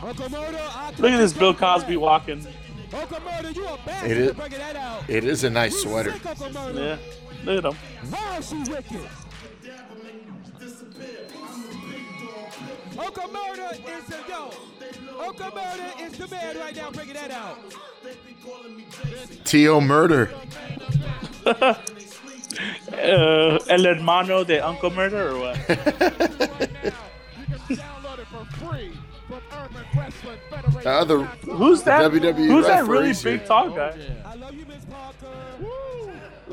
Speaker 12: Uncle Murder, I
Speaker 2: Look at this Bill Cosby walking.
Speaker 12: Uncle Murder, you a bastard
Speaker 1: It is.
Speaker 12: for bringing that out.
Speaker 1: It is a nice sweater.
Speaker 12: Sick, Uncle Murder.
Speaker 2: Yeah, look at him.
Speaker 12: Wow, she wicked. Uncle is the yo. Uncle is the man right now bringing that out.
Speaker 1: T.O. Murder.
Speaker 2: Uh, El hermano de Uncle Murder or what?
Speaker 1: The other
Speaker 2: Who's that?
Speaker 1: WWE
Speaker 2: Who's that really big
Speaker 1: here.
Speaker 2: tall guy?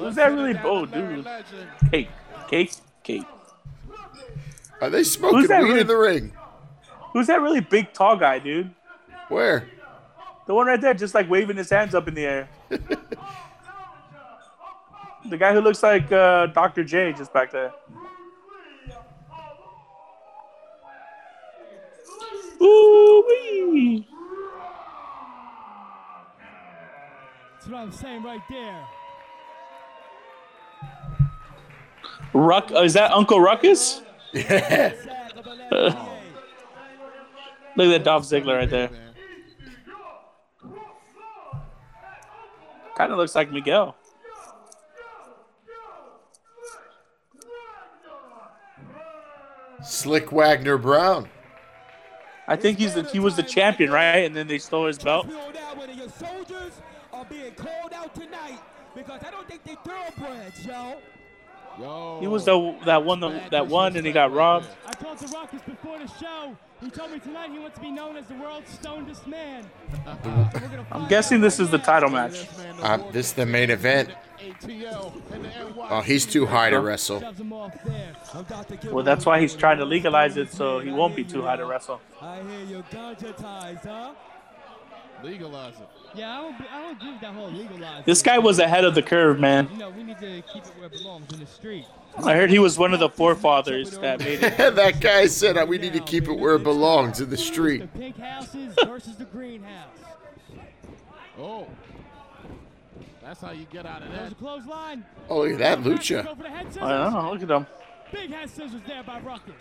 Speaker 2: Who's that really? Oh, dude. Cake, cake, cake.
Speaker 1: Are they smoking
Speaker 2: Who's that
Speaker 1: weed
Speaker 2: really-
Speaker 1: in the ring?
Speaker 2: Who's that really big tall guy, dude?
Speaker 1: Where?
Speaker 2: The one right there, just like waving his hands up in the air. the guy who looks like uh, Dr. J, just back there. Ooh-wee.
Speaker 4: That's what I'm saying right there.
Speaker 2: Ruck uh, is that Uncle Ruckus?
Speaker 1: Yeah.
Speaker 2: Look at that Dolph Ziggler right there. Kind of looks like Miguel.
Speaker 1: Slick Wagner Brown.
Speaker 2: I think he's the, he was the champion, right? And then they stole his belt.
Speaker 12: Your soldiers are being called out tonight because I don't think they y'all. Yo.
Speaker 2: He was the that won the that won, and he got robbed.
Speaker 4: I talked to Ruckus before the show. He told me tonight he wants to be known as the world's stonedest man.
Speaker 2: I'm guessing this is the title match.
Speaker 1: Uh, this is the main event. Oh, he's too high to wrestle.
Speaker 2: Well, that's why he's trying to legalize it, so he won't be too high to wrestle.
Speaker 12: I hear you ganja ties, huh?
Speaker 3: Legalize it.
Speaker 4: Yeah, I don't, I don't agree with that whole legalizing.
Speaker 2: This guy was ahead of the curve, man.
Speaker 4: You know, we need to keep it where it belongs in the street.
Speaker 2: I heard he was one of the forefathers that made it.
Speaker 1: that guy said we need to keep it where it belongs in the street.
Speaker 4: The pink houses versus the green house.
Speaker 3: Oh. That's how you get out of
Speaker 4: There's
Speaker 3: that.
Speaker 4: a clothesline.
Speaker 1: Oh, look at that, Lucha.
Speaker 4: Go for the.
Speaker 2: I know. Look at him.
Speaker 4: Big head scissors there by Ruckus.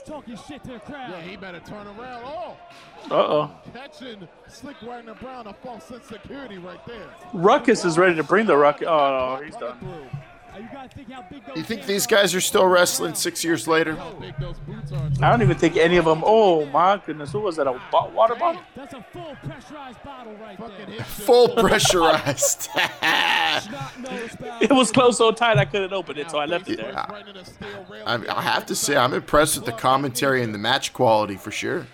Speaker 4: Talking shit to the crowd.
Speaker 3: Yeah, he better turn around. Oh,
Speaker 2: Uh oh.
Speaker 3: catching Slick Wagner Brown a false sense of security right there.
Speaker 2: Ruckus is ready to bring the ruckus. Oh, no, he's done.
Speaker 4: You think how big those
Speaker 1: You think these guys are still wrestling six years later?
Speaker 2: I don't even think any of them. Oh my goodness, who was that? A bo- water bomb?
Speaker 4: That's a full pressurized bottle right there.
Speaker 1: Full pressurized.
Speaker 2: It was closed so tight I couldn't open it, so I left it there.
Speaker 1: I, I have to say, I'm impressed with the commentary and the match quality for sure.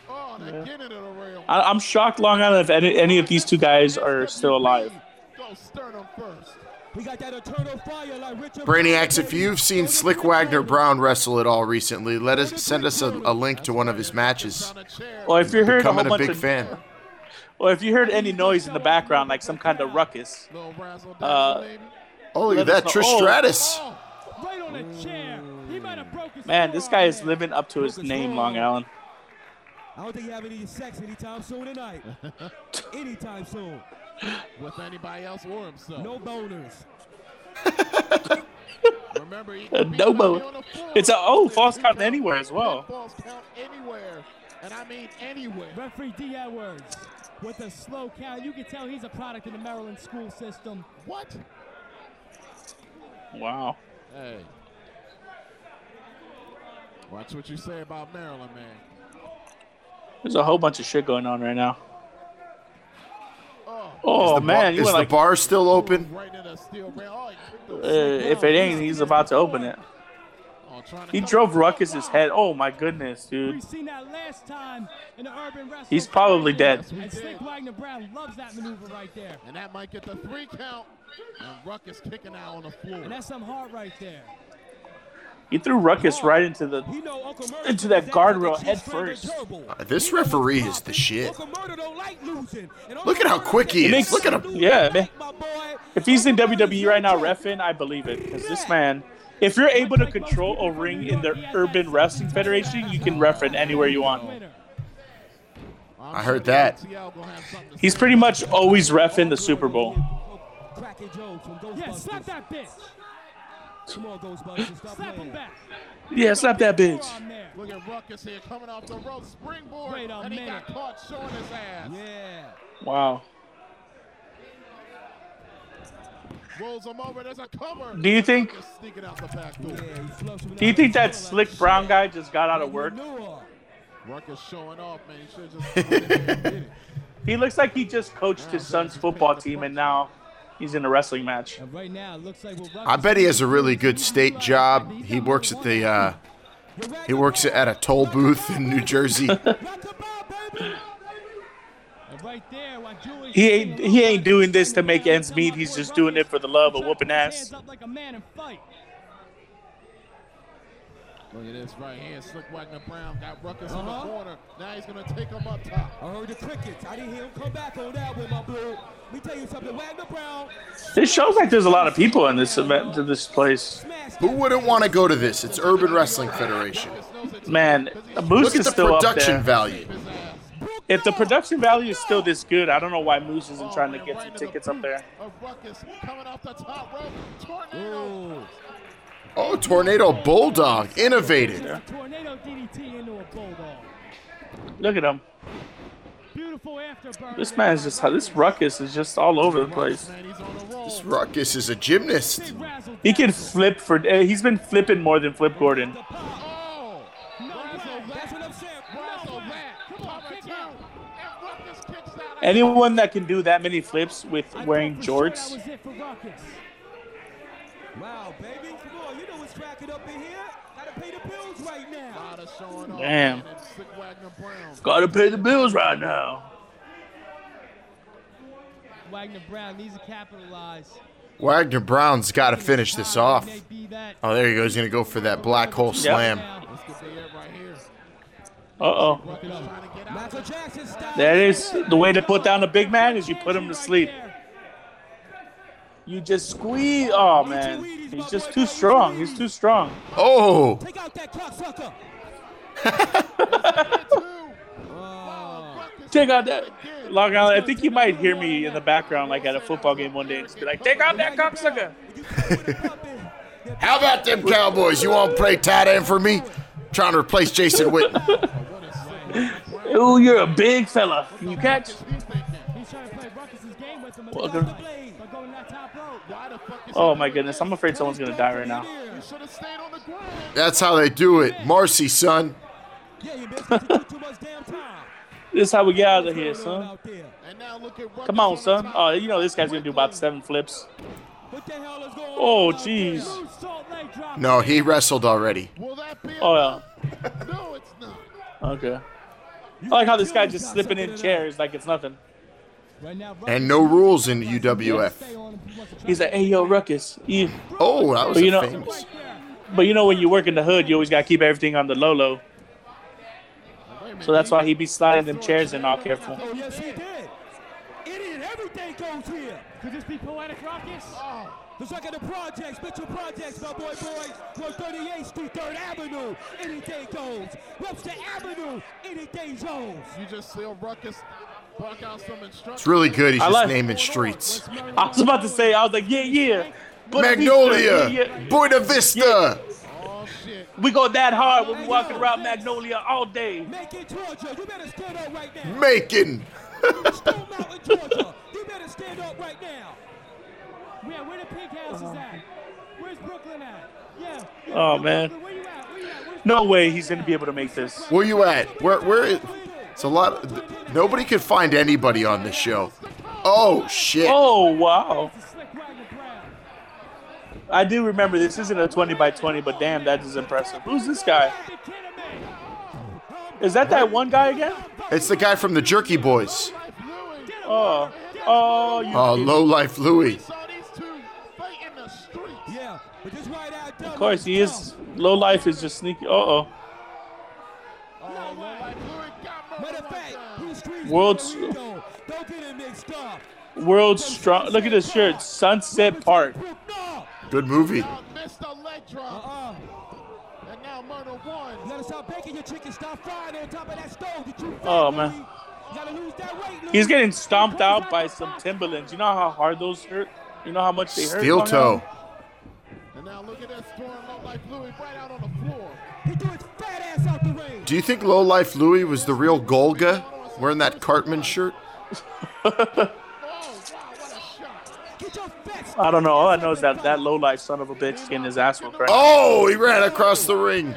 Speaker 2: I, I'm shocked Long Island if any, any of these two guys are still alive.
Speaker 12: We got that eternal fire like Richard
Speaker 1: Brainiacs, if you've seen Slick Wagner Brown wrestle at all recently, let us send us a, a link to one of his matches.
Speaker 2: Well, if you heard a
Speaker 1: Becoming a
Speaker 2: bunch
Speaker 1: big
Speaker 2: of,
Speaker 1: fan.
Speaker 2: well, if you heard any noise in the background, like some kind of ruckus, uh,
Speaker 1: Oh, look at that,
Speaker 2: know-
Speaker 1: Trish
Speaker 2: oh,
Speaker 1: Stratus.
Speaker 4: Right on the chair. He might have broke his
Speaker 2: Man, this guy is living up to his name, Long Island.
Speaker 12: I don't think you have any sex anytime soon tonight. anytime soon.
Speaker 3: With anybody else or himself.
Speaker 12: No boners.
Speaker 3: Remember, he
Speaker 2: Uh, no mo. It's a oh false count anywhere as well.
Speaker 3: falls count anywhere, and I mean anywhere.
Speaker 4: Referee D. Edwards with a slow count. You can tell he's a product of the Maryland school system.
Speaker 3: What?
Speaker 2: Wow.
Speaker 3: Hey. Watch what you say about Maryland, man.
Speaker 2: There's a whole bunch of shit going on right now.
Speaker 1: Is
Speaker 2: Oh
Speaker 1: the
Speaker 2: man,
Speaker 1: bar, is
Speaker 2: went
Speaker 1: the bar still open?
Speaker 2: uh, if it ain't, he's about to open it. He drove Ruckus's head. Oh my goodness, dude.
Speaker 4: We've seen that last time in the urban wrestling.
Speaker 2: He's probably dead.
Speaker 4: And Slick Wagner Brown loves that maneuver right there.
Speaker 3: And that might get the three count. And Ruckus kicking out on the floor.
Speaker 4: And that's some heart right there.
Speaker 2: He threw Ruckus right into the into that guardrail head first.
Speaker 1: Uh, this referee is the shit. Look at how quick he
Speaker 2: It
Speaker 1: is.
Speaker 2: makes-
Speaker 1: Look at him.
Speaker 2: Yeah, man. If he's in WWE right now, refing, I believe it. Because this man, if you're able to control a ring in the Urban Wrestling Federation, you can ref it anywhere you want.
Speaker 1: I heard that.
Speaker 2: He's pretty much always refing the Super Bowl.
Speaker 4: Yeah, slap that bitch.
Speaker 12: Come on, Ghostbusters. Stop
Speaker 4: Slap him back.
Speaker 2: Yeah, slap that bitch.
Speaker 3: Look at Ruckus here coming off the rope springboard.
Speaker 4: Wait a
Speaker 3: and he
Speaker 4: minute.
Speaker 3: got caught showing his ass.
Speaker 12: Yeah.
Speaker 2: Wow.
Speaker 3: Rolls him over. There's a cover.
Speaker 2: Do you think?
Speaker 3: Out the back door.
Speaker 2: Do you think that slick brown guy just got out of work?
Speaker 3: Ruckus showing off, man. He should just.
Speaker 2: He looks like he just coached his son's football team and now he's in a wrestling match.
Speaker 4: Right now, like we're
Speaker 1: I bet he has a really good state job. He works at the uh, he works at a toll booth in New Jersey.
Speaker 4: And right there, while Julius
Speaker 2: He ain't he ain't doing this to make ends meet. He's just doing it for the love of whooping ass.
Speaker 4: hands up like a man and fight.
Speaker 3: Look at this right here. Slick Wagner Brown got Ruckus in
Speaker 12: Uh-huh.
Speaker 3: the corner. Now he's going to take him up top.
Speaker 12: I heard the crickets. I didn't hear him come back on that with my blue. Let me tell you something. Wagner Brown.
Speaker 2: It shows like there's a lot of people in this event to this place.
Speaker 1: Who wouldn't want to go to this? It's Urban Wrestling Federation.
Speaker 2: Man, Moose
Speaker 1: Look at the
Speaker 2: still up
Speaker 1: production
Speaker 2: there.
Speaker 1: value.
Speaker 2: If the production value is still this good, I don't know why Moose isn't trying to get some tickets up there.
Speaker 3: Of
Speaker 1: Oh, tornado bulldog, innovative.
Speaker 4: Tornado DDT into a bulldog.
Speaker 2: Look at him. This man is just this ruckus is just all over the place.
Speaker 1: This ruckus is a gymnast.
Speaker 2: He can flip for. Eh, he's been flipping more than Flip Gordon. Anyone that can do that many flips with wearing jorts damn. Gotta pay the bills right now.
Speaker 4: Wagner Brown needs to capitalize.
Speaker 1: Wagner Brown's got to finish this off. Oh, there he goes. He's going to go for that black hole slam.
Speaker 2: Uh oh.
Speaker 12: Michael Jackson style.
Speaker 2: That is the way to put down a big man is you put him to sleep. You just oh, squeeze. Oh man, he's just too strong. He's too strong.
Speaker 1: Oh,
Speaker 12: Take out that cocksucker.
Speaker 2: Take out that. Long Island. I think you might hear me in the background, like at a football game one day, and just be like, "Take out that cocksucker."
Speaker 1: how about them Cowboys? You want to play tight end for me? Trying to replace Jason Witten.
Speaker 2: Ooh, you're a big fella. Can you catch?
Speaker 4: He's trying to play Ruckus's game with him. but
Speaker 2: Welcome.
Speaker 4: by going that top rope.
Speaker 2: Oh my goodness, I'm afraid someone's gonna die right now.
Speaker 1: That's how they do it. Marcy, son.
Speaker 2: This is how we get out of here, son. Come on, son. Oh, you know this guy's gonna do about seven flips. Oh, jeez.
Speaker 1: No, he wrestled already.
Speaker 2: Oh yeah. Okay. I like how this guy just slipping in chairs like it's nothing.
Speaker 1: And no rules in UWF.
Speaker 2: He's like, "Hey, yo, Ruckus." You,
Speaker 1: Oh, that was
Speaker 2: but you know,
Speaker 1: famous.
Speaker 2: but you know when you work in the hood, you always gotta keep everything on the low low. So that's why he be sliding them chairs and all careful.
Speaker 12: Oh, yes, he did. Idiot, everything goes here.
Speaker 4: Could this be poetic Ruckus?
Speaker 12: Let's look at the projects, Mitchell Projects, my boy, boy. 138th Street, 3rd Avenue. Anything goes. Webster Avenue. Anything goes.
Speaker 3: You just see a ruckus bark out some instructions.
Speaker 1: It's really good. He's
Speaker 2: I
Speaker 1: just
Speaker 2: like-
Speaker 1: naming streets.
Speaker 2: I was about to say, I was like, yeah, yeah. Buena Vista,
Speaker 1: Magnolia,
Speaker 2: yeah, yeah.
Speaker 1: Buena Vista.
Speaker 2: We go that hard when we walking around Magnolia all day.
Speaker 12: Macon, Georgia. You better stand up right now.
Speaker 1: Macon.
Speaker 12: Georgia. You better stand up right now.
Speaker 4: Where, where the pink house is at? Where's Brooklyn at? Yeah.
Speaker 2: Oh man. No way he's gonna be able to make this.
Speaker 1: Where you at? Where? Where? Is, it's a lot. Of, nobody could find anybody on this show. Oh shit.
Speaker 2: Oh wow. I do remember this isn't a 20 by 20, but damn, that is impressive. Who's this guy? Is that that one guy again?
Speaker 1: It's the guy from the Jerky Boys.
Speaker 2: Oh, oh, you.
Speaker 1: Oh, low life Louie.
Speaker 12: Yeah, but this right out
Speaker 2: Of course, he is. Low life is just sneaky. Uh oh.
Speaker 12: Matter of fact, who's streets
Speaker 2: World's
Speaker 12: Don't get it mixed up.
Speaker 2: world's strong. Look at this shirt, Sunset Park.
Speaker 1: Good movie.
Speaker 3: And now murder one.
Speaker 12: You gotta stop baking your chicken. Stop frying on top of that stove. Did you
Speaker 2: Oh man,
Speaker 12: You gotta lose that weight. Lou.
Speaker 2: he's getting stomped out by some Timberlands. You know how hard those hurt. You know how much they hurt.
Speaker 1: Steel toe.
Speaker 3: And now look at that storm look like Louis right out on the floor.
Speaker 12: He threw his fat ass out the ring.
Speaker 1: Do you think low life Louis was the real Golga wearing that Cartman shirt?
Speaker 2: I don't know. All I know is that that low life son of a bitch getting his ass whooped. Right?
Speaker 1: Oh, he ran across the ring.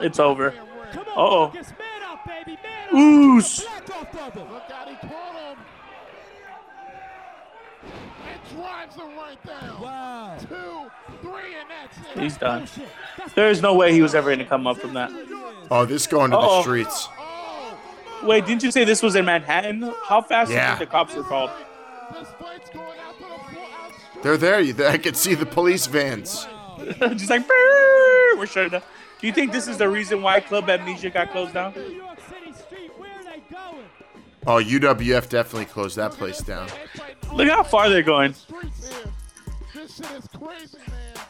Speaker 2: It's over. Uh oh. Oosh.
Speaker 3: Look he caught him. And drives him right down.
Speaker 12: Wow.
Speaker 3: Two, three, and that's it.
Speaker 2: He's done. There's no way he was ever going to come up from that.
Speaker 1: Oh, this going to the
Speaker 2: Uh-oh.
Speaker 1: streets.
Speaker 2: Wait, didn't you say this was in Manhattan? How fast do you think the cops were called?
Speaker 1: They're there. You- I could see the police vans.
Speaker 2: Just like, we're shutting down. Do you think this is the reason why Club Amnesia got closed down?
Speaker 1: Oh, UWF definitely closed that place down.
Speaker 2: Look how far they're going.
Speaker 3: This shit is crazy, man.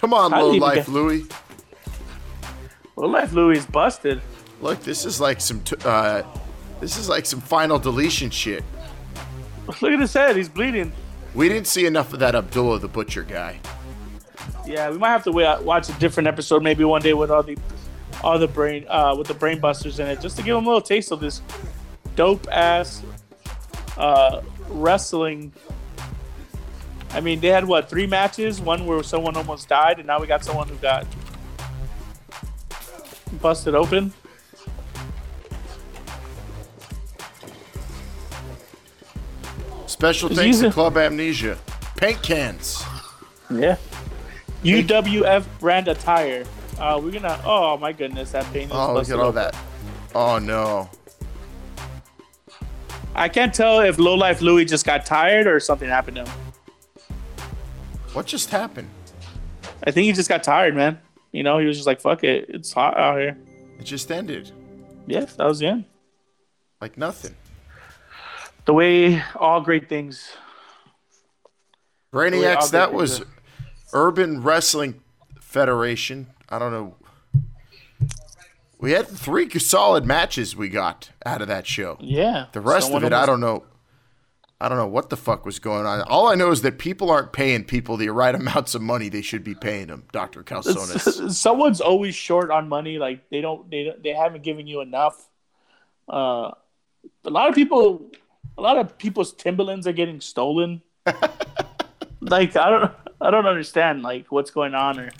Speaker 1: Come on,
Speaker 2: How
Speaker 1: low life
Speaker 2: get-
Speaker 1: Louie.
Speaker 2: Low life Louis is busted.
Speaker 1: Look, this is like some. T- uh, this is like some final deletion shit.
Speaker 2: Look at his head. He's bleeding.
Speaker 1: We didn't see enough of that Abdullah the Butcher guy.
Speaker 2: Yeah, we might have to wait, watch a different episode maybe one day with all the all the brain uh, with the brain busters in it, just to give them a little taste of this dope ass uh, wrestling I mean, they had what three matches? One where someone almost died, and now we got someone who got busted open.
Speaker 1: Special thanks to. Club Amnesia. Paint cans.
Speaker 2: Yeah. UWF brand attire. Uh, we're gonna. Oh my goodness, that paint is
Speaker 1: Oh, look at all
Speaker 2: open.
Speaker 1: that. Oh no.
Speaker 2: I can't tell if Low Life Louie just got tired or something happened to him.
Speaker 1: What just happened?
Speaker 2: I think he just got tired, man. You know, he was just like, "Fuck it, it's hot out here."
Speaker 1: It just ended.
Speaker 2: Yeah, that was the end.
Speaker 1: Like nothing.
Speaker 2: The way all great things.
Speaker 1: Brainiacs, that was
Speaker 2: into-
Speaker 1: Urban Wrestling Federation. I don't know. We had three solid matches we got out of that show.
Speaker 2: Yeah.
Speaker 1: The rest
Speaker 2: Someone
Speaker 1: of it, I don't know. I don't know what the fuck was going on. All I know is that people aren't paying people the right amounts of money they should be paying them, Dr. Calzones.
Speaker 2: Someone's always short on money. Like they don't, they they haven't given you enough. Uh, a lot of people, a lot of people's Timberlands are getting stolen. like I don't, I don't understand like what's going on. Or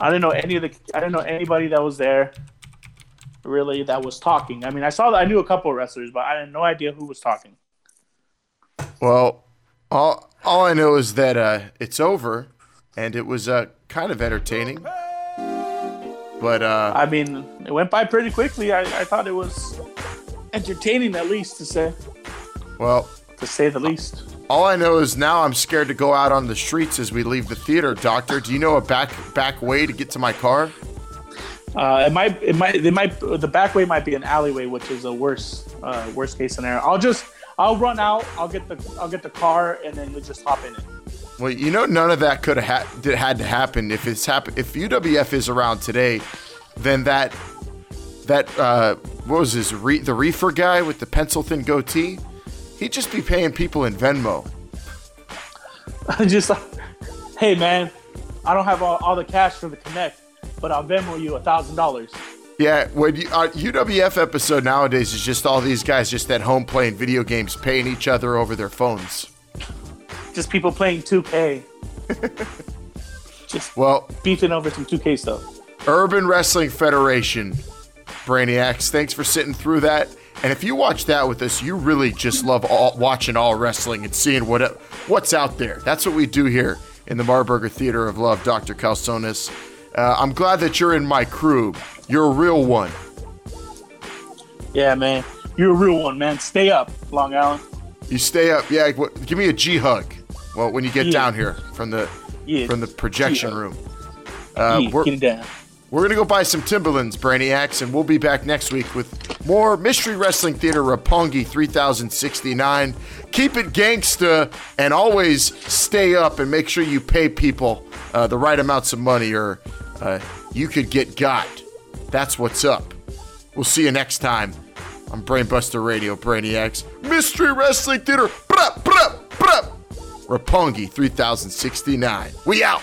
Speaker 2: I didn't know any of the, I didn't know anybody that was there. Really, that was talking. I mean, I saw that I knew a couple of wrestlers, but I had no idea who was talking.
Speaker 1: Well, all all I know is that uh, it's over, and it was uh, kind of entertaining. But uh,
Speaker 2: I mean, it went by pretty quickly. I, I thought it was entertaining, at least to say,
Speaker 1: well,
Speaker 2: to say the least.
Speaker 1: all I know is now I'm scared to go out on the streets as we leave the theater. Doctor, do you know a back back way to get to my car?
Speaker 2: Uh, it might, it might, it might, the back way might be an alleyway, which is a worse, uh, worst case scenario. I'll just, I'll run out. I'll get the, I'll get the car, and then we'll just hop in it.
Speaker 1: Well, you know, none of that could have ha- had to happen if it's happen. If UWF is around today, then that that uh, what was his re- the reefer guy with the pencil thin goatee? He'd just be paying people in Venmo.
Speaker 2: I just, like, hey man, I don't have all, all the cash for the connect, but I'll Venmo you a thousand dollars.
Speaker 1: Yeah, when you, uh, our UWF episode nowadays is just all these guys just at home playing video games, paying each other over their phones.
Speaker 2: Just people playing 2K. just
Speaker 1: well
Speaker 2: beefing over some 2K stuff.
Speaker 1: Urban Wrestling Federation, Brainiacs. Thanks for sitting through that. And if you watch that with us, you really just love all, watching all wrestling and seeing what what's out there. That's what we do here in the Marburger Theater of Love, Dr. Calzones. Uh, I'm glad that you're in my crew. You're a real one.
Speaker 2: Yeah, man, you're a real one, man. Stay up, Long Island.
Speaker 1: You stay up. Yeah, give me a G hug. Well, when you get
Speaker 2: Yeah.
Speaker 1: down here from the
Speaker 2: Yeah.
Speaker 1: from the projection
Speaker 2: G-hug.
Speaker 1: room. Uh,
Speaker 2: Yeah,
Speaker 1: we're,
Speaker 2: get it down.
Speaker 1: We're gonna go buy some Timberlands, Brainiacs, and we'll be back next week with more Mystery Wrestling Theater Rapongi 3069. Keep it gangsta and always stay up and make sure you pay people uh, the right amounts of money, or uh, you could get got. That's what's up. We'll see you next time on Brainbuster Radio, Brainiacs. Mystery Wrestling Theater, bruh, bruh, bruh. Rapongi 3069. We out.